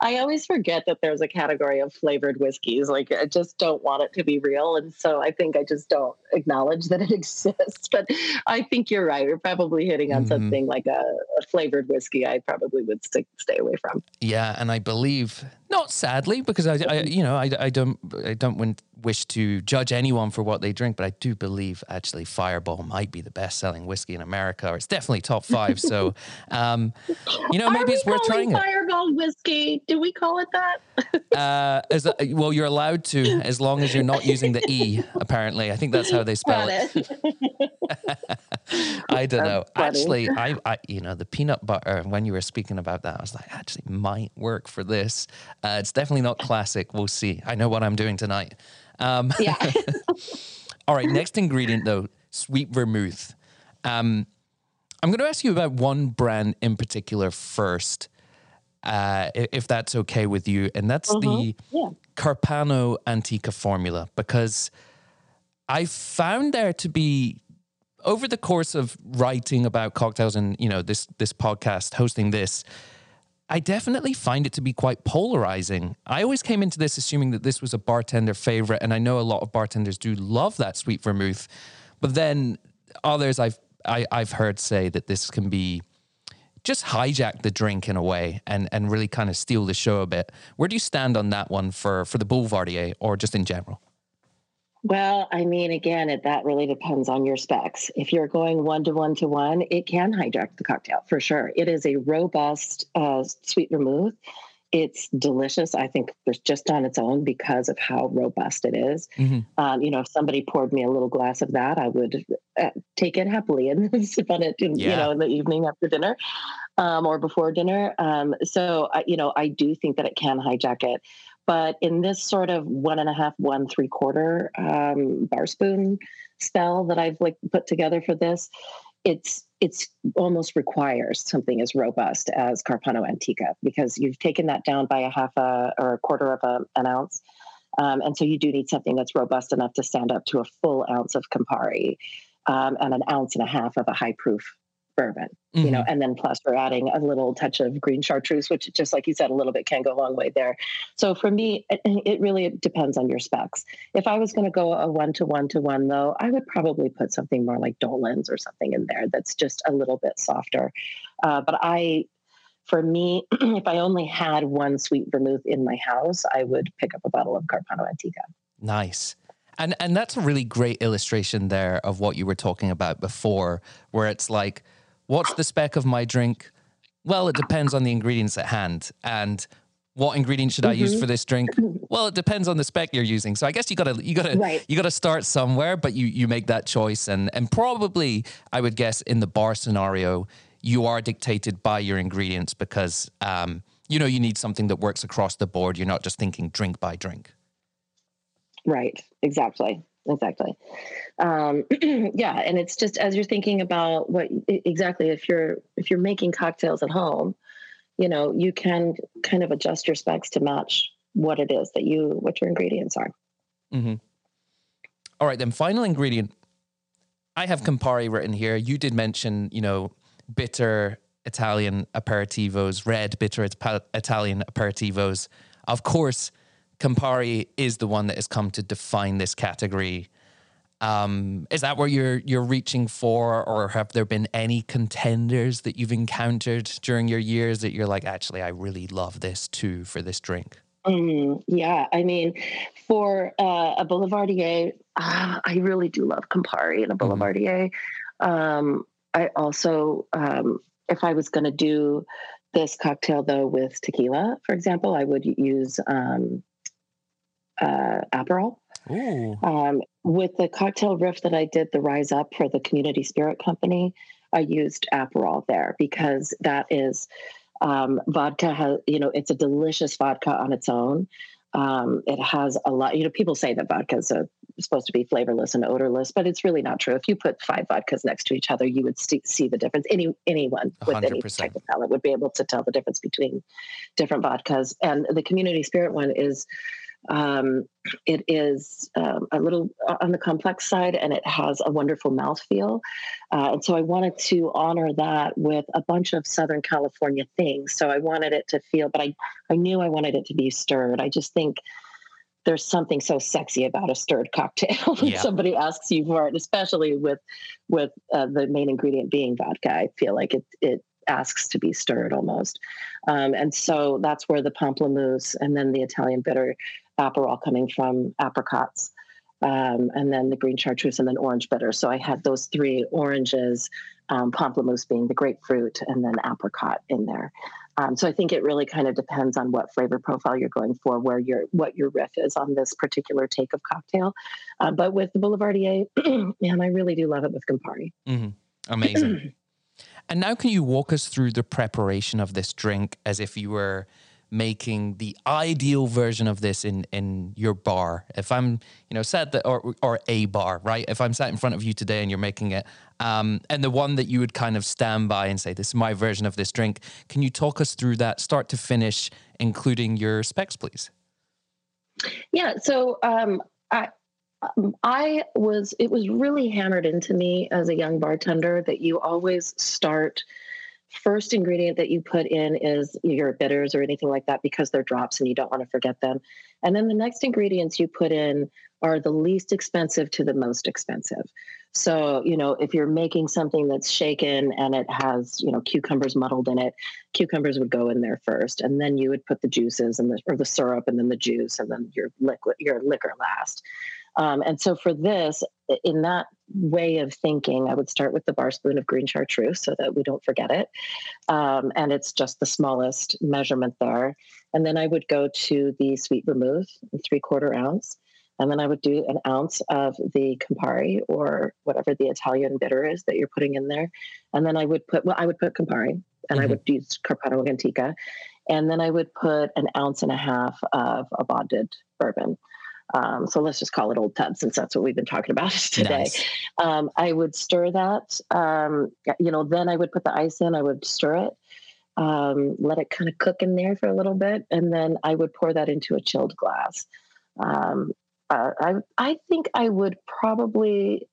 I, always forget that there's a category of flavored whiskeys. Like I just don't want it to be real. And so I think I just don't acknowledge that it exists. But I think you're right. You're probably hitting on mm-hmm. something like a, a, flavored whiskey I probably would stick, stay away from. Yeah, and I believe not sadly because I, I you know I, I don't I don't wish to judge anyone for what they drink, but I do believe actually Fireball might be the best selling whiskey in America, or it's definitely top five. So, um, you know, maybe it's worth trying Fireball it. Fireball whiskey. Do we call it that? uh, as a, well, you're allowed to as long as you're not using the e. Apparently, I think that's how they spell it. it. I don't know. Actually, I, I, you know, the peanut butter. When you were speaking about that, I was like, actually, might work for this. Uh, it's definitely not classic. We'll see. I know what I'm doing tonight. Um, yeah. all right. Next ingredient, though, sweet vermouth. Um, I'm going to ask you about one brand in particular first, uh, if that's okay with you, and that's uh-huh. the yeah. Carpano Antica formula, because I found there to be over the course of writing about cocktails and you know this this podcast, hosting this. I definitely find it to be quite polarizing. I always came into this assuming that this was a bartender favorite, and I know a lot of bartenders do love that sweet vermouth. But then others I've I, have i have heard say that this can be just hijack the drink in a way and and really kind of steal the show a bit. Where do you stand on that one for for the Boulevardier or just in general? Well, I mean, again, it, that really depends on your specs. If you're going one to one to one, it can hijack the cocktail for sure. It is a robust uh, sweet vermouth. It's delicious. I think just on its own because of how robust it is. Mm-hmm. Um, you know, if somebody poured me a little glass of that, I would uh, take it happily and sip on it, in, yeah. you know, in the evening after dinner um, or before dinner. Um, so, you know, I do think that it can hijack it. But in this sort of one and a half, one three quarter um, bar spoon spell that I've like put together for this, it's it's almost requires something as robust as Carpano Antica because you've taken that down by a half a or a quarter of a, an ounce. Um, and so you do need something that's robust enough to stand up to a full ounce of Campari um, and an ounce and a half of a high proof bourbon, mm-hmm. you know, mm-hmm. and then plus we're adding a little touch of green chartreuse, which just like you said, a little bit can go a long way there. So for me, it, it really depends on your specs. If I was going to go a one to one to one though, I would probably put something more like Dolin's or something in there that's just a little bit softer. Uh, but I, for me, if I only had one sweet vermouth in my house, I would pick up a bottle of Carpano Antica. Nice. And and that's a really great illustration there of what you were talking about before, where it's like What's the spec of my drink? Well, it depends on the ingredients at hand. And what ingredient should mm-hmm. I use mm-hmm. for this drink? Well, it depends on the spec you're using. So I guess you gotta you gotta right. you gotta start somewhere, but you you make that choice and and probably I would guess in the bar scenario, you are dictated by your ingredients because um, you know you need something that works across the board. You're not just thinking drink by drink. Right. Exactly exactly. Um, yeah and it's just as you're thinking about what exactly if you're if you're making cocktails at home you know you can kind of adjust your specs to match what it is that you what your ingredients are. Mm-hmm. All right then final ingredient. I have campari written here. You did mention you know bitter italian aperitivos red bitter italian aperitivos. Of course Campari is the one that has come to define this category. Um, is that what you're you're reaching for, or have there been any contenders that you've encountered during your years that you're like, actually, I really love this too for this drink? Mm, yeah, I mean, for uh, a Boulevardier, uh, I really do love Campari and a mm-hmm. Boulevardier. Mm-hmm. Um, I also, um, if I was going to do this cocktail though with tequila, for example, I would use um, uh, Aperol. Um, with the cocktail riff that I did, the Rise Up for the Community Spirit Company, I used Aperol there because that is Um, vodka has, you know, it's a delicious vodka on its own. Um, it has a lot, you know, people say that vodka is supposed to be flavorless and odorless, but it's really not true. If you put five vodkas next to each other, you would see, see the difference. Any anyone with 100%. any type of palate would be able to tell the difference between different vodkas. And the community spirit one is um, it is um, a little uh, on the complex side and it has a wonderful mouthfeel. Uh, and so I wanted to honor that with a bunch of Southern California things. So I wanted it to feel, but I, I knew I wanted it to be stirred. I just think there's something so sexy about a stirred cocktail when yeah. somebody asks you for it, especially with with uh, the main ingredient being vodka. I feel like it it asks to be stirred almost, um, and so that's where the pamplemousse and then the Italian bitter Aperol coming from apricots, um, and then the green chartreuse, and then orange bitter. So I had those three oranges, um, pamplemousse being the grapefruit, and then apricot in there. Um, so I think it really kind of depends on what flavor profile you're going for, where your what your riff is on this particular take of cocktail. Uh, but with the Boulevardier, man, I really do love it with Campari. Mm-hmm. Amazing. and now, can you walk us through the preparation of this drink as if you were making the ideal version of this in in your bar. If i'm you know sat that or or a bar right? If i'm sat in front of you today and you're making it um, and the one that you would kind of stand by and say this is my version of this drink can you talk us through that start to finish including your specs please? Yeah so um, i I was, it was really hammered into me as a young bartender that you always start first ingredient that you put in is your bitters or anything like that because they're drops and you don't want to forget them. And then the next ingredients you put in are the least expensive to the most expensive. So, you know, if you're making something that's shaken and it has, you know, cucumbers muddled in it, cucumbers would go in there first, and then you would put the juices and the or the syrup and then the juice and then your liquid your liquor last. Um, and so for this, in that way of thinking, I would start with the bar spoon of green chartreuse so that we don't forget it. Um, and it's just the smallest measurement there. And then I would go to the sweet vermouth, three quarter ounce. And then I would do an ounce of the Campari or whatever the Italian bitter is that you're putting in there. And then I would put, well, I would put Campari and mm-hmm. I would use Carpano Antica. And then I would put an ounce and a half of a bonded bourbon. Um, so let's just call it Old Tub since that's what we've been talking about today. Nice. Um, I would stir that. Um, you know, then I would put the ice in. I would stir it, um, let it kind of cook in there for a little bit, and then I would pour that into a chilled glass. Um, uh, I I think I would probably,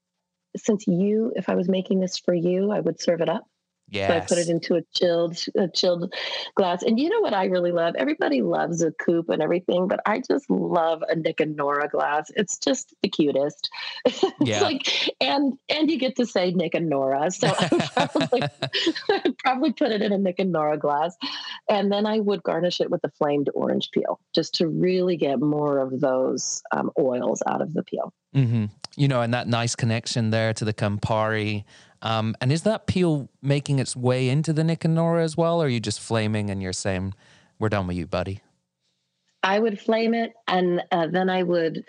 since you, if I was making this for you, I would serve it up. Yes. So I put it into a chilled, a chilled glass. And you know what I really love? Everybody loves a coupe and everything, but I just love a Nick and Nora glass. It's just the cutest. it's yeah. like, and and you get to say Nick and Nora. So I would probably, probably put it in a Nick and Nora glass, and then I would garnish it with a flamed orange peel, just to really get more of those um, oils out of the peel. Mm-hmm. You know, and that nice connection there to the Campari um, and is that peel making its way into the Nick and Nora as well? Or are you just flaming and you're saying, we're done with you, buddy? I would flame it and uh, then I would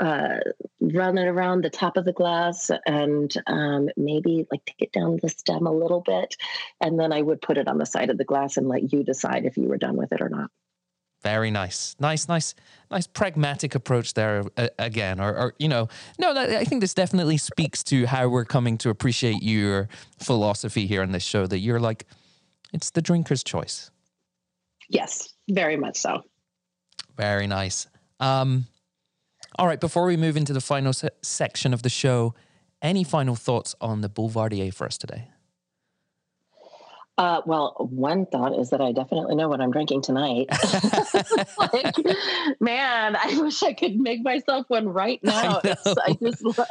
uh, run it around the top of the glass and um, maybe like take it down the stem a little bit. And then I would put it on the side of the glass and let you decide if you were done with it or not. Very nice, nice, nice, nice pragmatic approach there uh, again. Or, or, you know, no, that, I think this definitely speaks to how we're coming to appreciate your philosophy here on this show. That you're like, it's the drinker's choice. Yes, very much so. Very nice. Um, all right, before we move into the final se- section of the show, any final thoughts on the Boulevardier for us today? Uh, well, one thought is that I definitely know what I'm drinking tonight. like, man, I wish I could make myself one right now. I, I just love,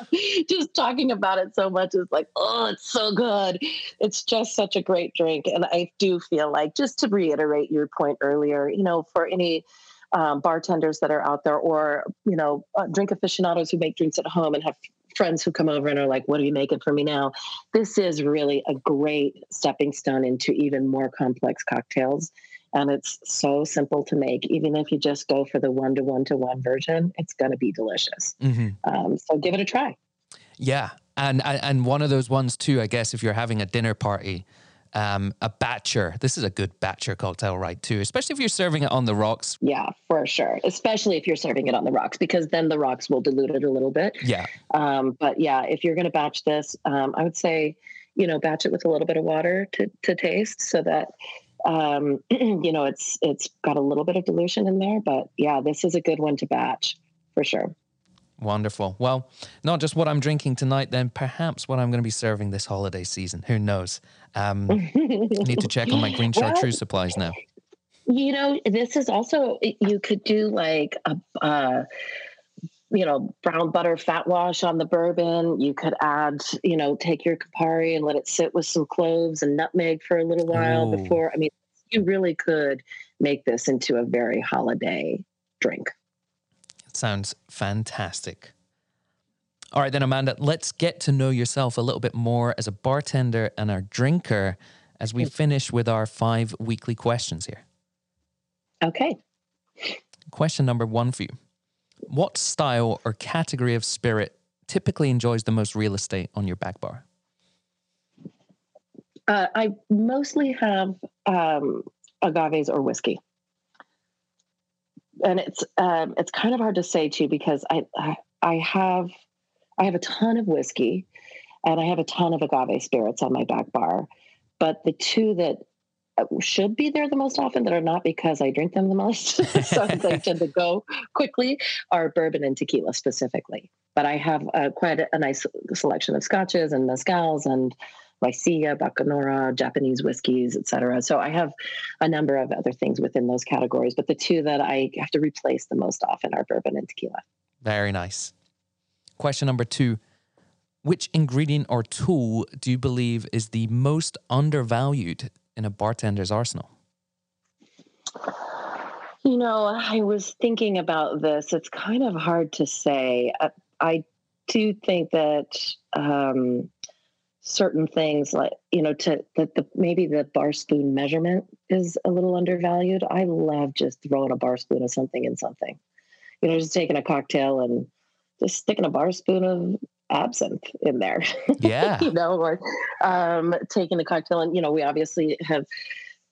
just talking about it so much is like, oh, it's so good. It's just such a great drink, and I do feel like just to reiterate your point earlier, you know, for any um, bartenders that are out there, or you know, uh, drink aficionados who make drinks at home and have friends who come over and are like, What are you making for me now? This is really a great stepping stone into even more complex cocktails. And it's so simple to make. Even if you just go for the one to one to one version, it's going to be delicious. Mm-hmm. Um, so give it a try. Yeah. And, and one of those ones too, I guess, if you're having a dinner party, um, a batcher. This is a good batcher cocktail, right? Too, especially if you're serving it on the rocks. Yeah, for sure. Especially if you're serving it on the rocks, because then the rocks will dilute it a little bit. Yeah. Um, but yeah, if you're going to batch this, um, I would say, you know, batch it with a little bit of water to to taste, so that um, you know it's it's got a little bit of dilution in there. But yeah, this is a good one to batch for sure. Wonderful. Well, not just what I'm drinking tonight, then perhaps what I'm going to be serving this holiday season. Who knows? Um, need to check on my green chartreuse well, supplies now. You know, this is also you could do like a. Uh, you know, brown butter fat wash on the bourbon. You could add, you know, take your Campari and let it sit with some cloves and nutmeg for a little while Ooh. before. I mean, you really could make this into a very holiday drink. Sounds fantastic. All right, then, Amanda, let's get to know yourself a little bit more as a bartender and a drinker as we finish with our five weekly questions here. Okay. Question number one for you What style or category of spirit typically enjoys the most real estate on your back bar? Uh, I mostly have um, agaves or whiskey and it's um, it's kind of hard to say too because I, I I have I have a ton of whiskey and I have a ton of agave spirits on my back bar, but the two that uh, should be there the most often that are not because I drink them the most, so they tend to go quickly, are bourbon and tequila specifically. But I have uh, quite a, a nice selection of scotches and mezcals and Raicilla, Bacanora, Japanese whiskeys, etc. So I have a number of other things within those categories, but the two that I have to replace the most often are bourbon and tequila. Very nice. Question number two Which ingredient or tool do you believe is the most undervalued in a bartender's arsenal? You know, I was thinking about this. It's kind of hard to say. I, I do think that um, certain things like you know to that the maybe the bar spoon measurement is a little undervalued i love just throwing a bar spoon of something in something you know just taking a cocktail and just sticking a bar spoon of absinthe in there yeah you know or um taking a cocktail and you know we obviously have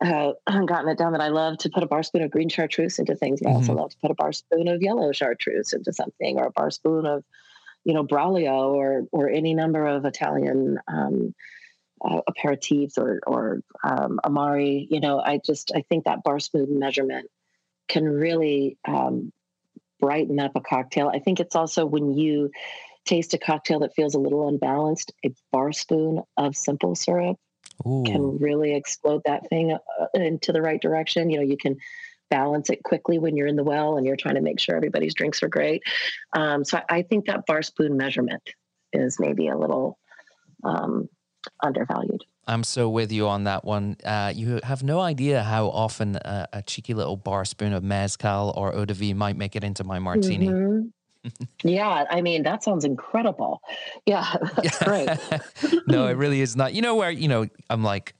uh, gotten it down that I love to put a bar spoon of green chartreuse into things, but mm-hmm. I also mm-hmm. love to put a bar spoon of yellow chartreuse into something, or a bar spoon of you know Braulio or or any number of Italian um, uh, aperitifs or or um, Amari. You know, I just I think that bar spoon measurement can really um, brighten up a cocktail. I think it's also when you taste a cocktail that feels a little unbalanced, a bar spoon of simple syrup Ooh. can really explode that thing uh, into the right direction. You know, you can balance it quickly when you're in the well and you're trying to make sure everybody's drinks are great. Um, so I, I, think that bar spoon measurement is maybe a little um, undervalued. I'm so with you on that one. Uh, you have no idea how often a, a, cheeky little bar spoon of mezcal or eau de vie might make it into my martini. Mm-hmm. yeah, I mean that sounds incredible. Yeah, that's great. no, it really is not. You know where you know I'm like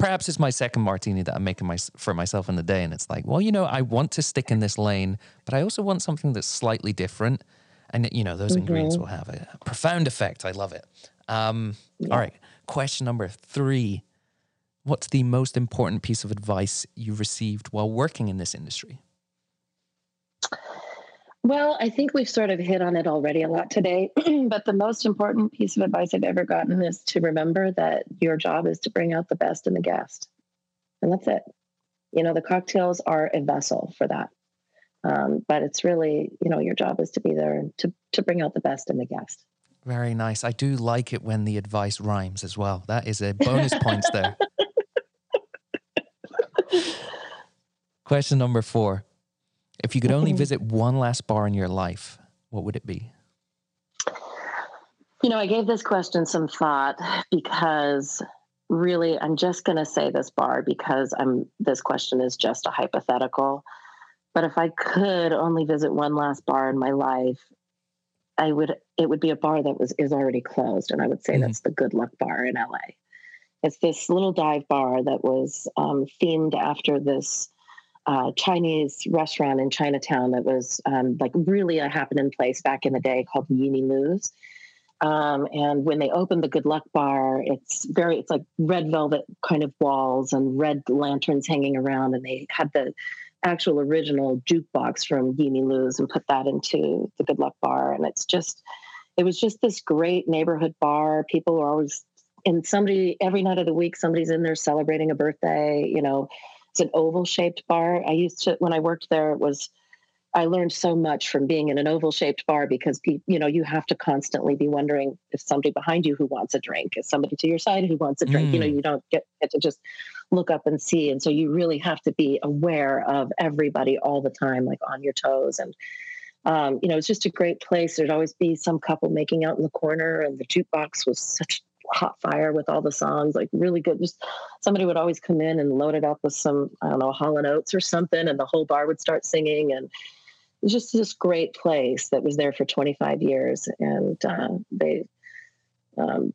perhaps it's my second martini that I'm making my, for myself in the day. And it's like, well, you know, I want to stick in this lane, but I also want something that's slightly different. And, you know, those mm-hmm. ingredients will have a profound effect. I love it. Um, yeah. All right. Question number three What's the most important piece of advice you received while working in this industry? Well, I think we've sort of hit on it already a lot today, but the most important piece of advice I've ever gotten is to remember that your job is to bring out the best in the guest. And that's it. You know, the cocktails are a vessel for that. Um, but it's really, you know, your job is to be there to, to bring out the best in the guest. Very nice. I do like it when the advice rhymes as well. That is a bonus points there. Question number four if you could only visit one last bar in your life, what would it be? You know, I gave this question some thought because really I'm just going to say this bar because I'm this question is just a hypothetical. But if I could only visit one last bar in my life, I would it would be a bar that was is already closed and I would say mm-hmm. that's the Good Luck Bar in LA. It's this little dive bar that was um, themed after this uh, Chinese restaurant in Chinatown that was um, like really a happening place back in the day called Yee Mee Loo's. Um, and when they opened the Good Luck Bar, it's very, it's like red velvet kind of walls and red lanterns hanging around. And they had the actual original jukebox from Yee Mee Loo's and put that into the Good Luck Bar. And it's just, it was just this great neighborhood bar. People were always, and somebody every night of the week, somebody's in there celebrating a birthday. You know, it's an oval shaped bar. I used to, when I worked there, it was, I learned so much from being in an oval shaped bar because you know you have to constantly be wondering if somebody behind you who wants a drink, is somebody to your side who wants a drink. Mm. You know, mm. you don't get, get to just look up and see, and so you really have to be aware of everybody all the time, like on your toes. And um, you know, it's just a great place. There'd always be some couple making out in the corner, and the jukebox was such hot fire with all the songs, like really good. Just somebody would always come in and load it up with some, I don't know, Hall and Oates or something, and the whole bar would start singing. And it was just this great place that was there for 25 years. And uh, they, um,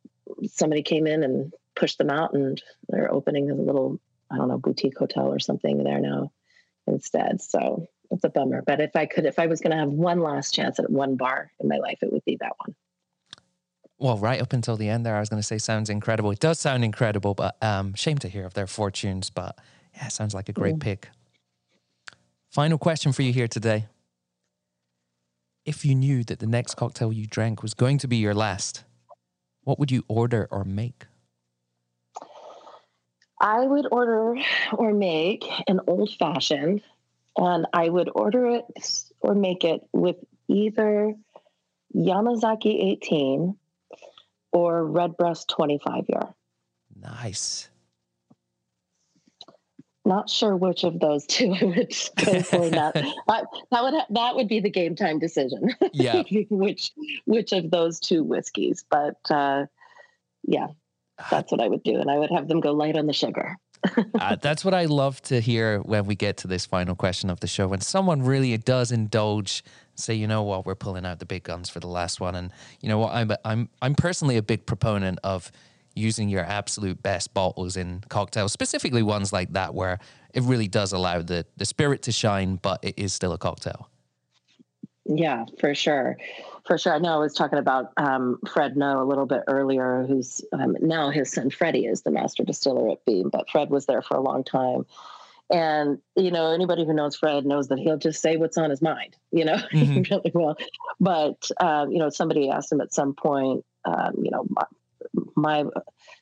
somebody came in and pushed them out, and they're opening a little, I don't know, boutique hotel or something there now instead. So it's a bummer. But if I could, if I was going to have one last chance at one bar in my life, it would be that one. Well, right up until the end there, I was going to say sounds incredible. It does sound incredible, but um, shame to hear of their fortunes. But yeah, sounds like a great mm. pick. Final question for you here today if you knew that the next cocktail you drank was going to be your last, what would you order or make? I would order or make an old fashioned, and I would order it or make it with either Yamazaki 18 or Redbreast 25 year. Nice. Not sure which of those two I would go for. that that would that would be the game time decision. Yeah, which which of those two whiskeys? But uh, yeah, that's what I would do, and I would have them go light on the sugar. uh, that's what I love to hear when we get to this final question of the show. When someone really does indulge, say, you know what, we're pulling out the big guns for the last one, and you know what, I'm I'm I'm personally a big proponent of using your absolute best bottles in cocktails, specifically ones like that where it really does allow the the spirit to shine, but it is still a cocktail. Yeah, for sure. For sure. I know I was talking about um, Fred Noe a little bit earlier, who's um, now his son Freddie is the master distiller at Beam, but Fred was there for a long time. And, you know, anybody who knows Fred knows that he'll just say what's on his mind, you know, mm-hmm. really well. But, um, you know, somebody asked him at some point, um, you know, my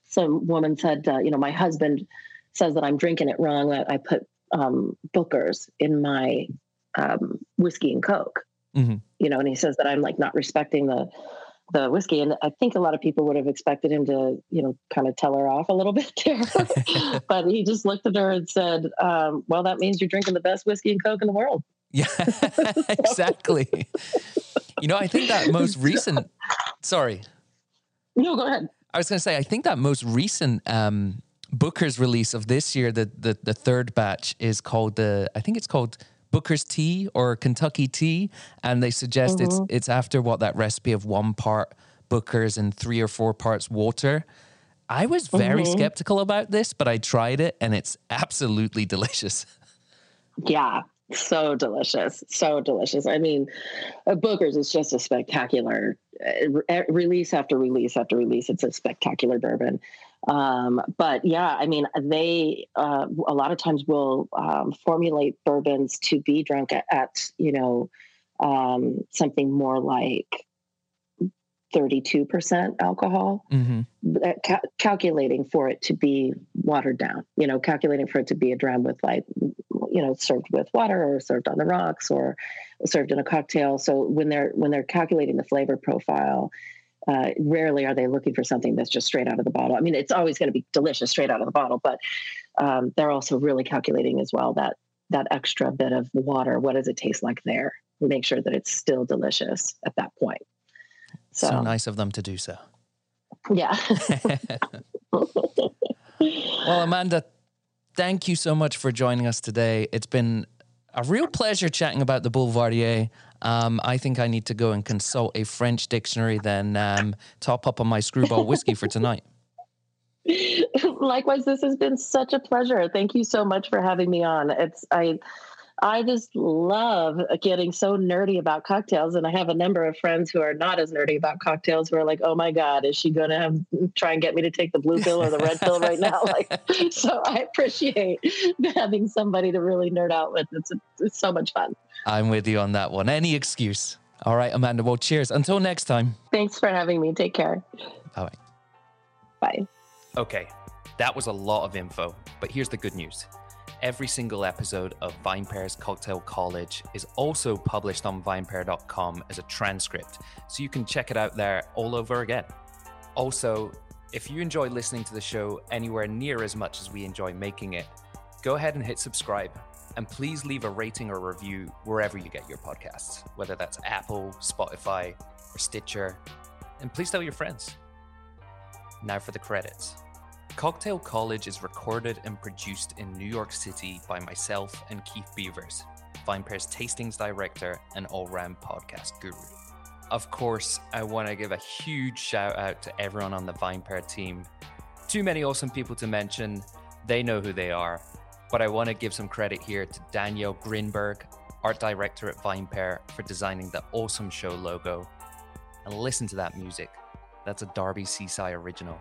some woman said, uh, you know, my husband says that I'm drinking it wrong. That I put um, Booker's in my um, whiskey and Coke. Mm-hmm. You know, and he says that I'm like not respecting the the whiskey. And I think a lot of people would have expected him to, you know, kind of tell her off a little bit there. but he just looked at her and said, um, "Well, that means you're drinking the best whiskey and Coke in the world." Yeah, exactly. you know, I think that most recent. Sorry. No, go ahead. I was going to say, I think that most recent um, Booker's release of this year, the, the the third batch, is called the. I think it's called Booker's Tea or Kentucky Tea, and they suggest it's mm-hmm. it's after what that recipe of one part Booker's and three or four parts water. I was very mm-hmm. skeptical about this, but I tried it and it's absolutely delicious. Yeah, so delicious, so delicious. I mean, uh, Booker's is just a spectacular uh, release after release after release. It's a spectacular bourbon. Um, but yeah, I mean, they uh, a lot of times will um, formulate bourbons to be drunk at, at you know um, something more like 32% alcohol, mm-hmm. Ca- calculating for it to be watered down, you know, calculating for it to be a dram with like, you know, served with water or served on the rocks or served in a cocktail. So when they're when they're calculating the flavor profile, uh, rarely are they looking for something that's just straight out of the bottle. I mean, it's always going to be delicious straight out of the bottle, but um, they're also really calculating as well that that extra bit of water. What does it taste like there? Make sure that it's still delicious at that point. So, so nice of them to do so. Yeah. well, Amanda, thank you so much for joining us today. It's been a real pleasure chatting about the Boulevardier. Um, I think I need to go and consult a French dictionary, then um, top up on my screwball whiskey for tonight. Likewise, this has been such a pleasure. Thank you so much for having me on. It's I I just love getting so nerdy about cocktails. And I have a number of friends who are not as nerdy about cocktails who are like, oh my God, is she going to have, try and get me to take the blue pill or the red pill right now? Like, so I appreciate having somebody to really nerd out with. It's, it's so much fun. I'm with you on that one. Any excuse. All right, Amanda. Well, cheers. Until next time. Thanks for having me. Take care. Bye. Bye. Okay, that was a lot of info, but here's the good news. Every single episode of VinePair's Cocktail College is also published on vinepair.com as a transcript, so you can check it out there all over again. Also, if you enjoy listening to the show anywhere near as much as we enjoy making it, go ahead and hit subscribe. And please leave a rating or review wherever you get your podcasts, whether that's Apple, Spotify, or Stitcher. And please tell your friends. Now for the credits. Cocktail College is recorded and produced in New York City by myself and Keith Beavers, VinePair's tastings director and all round podcast guru. Of course, I want to give a huge shout out to everyone on the VinePair team. Too many awesome people to mention, they know who they are, but I want to give some credit here to Danielle Grinberg, art director at VinePair, for designing the awesome show logo. And listen to that music. That's a Darbi Cicci original.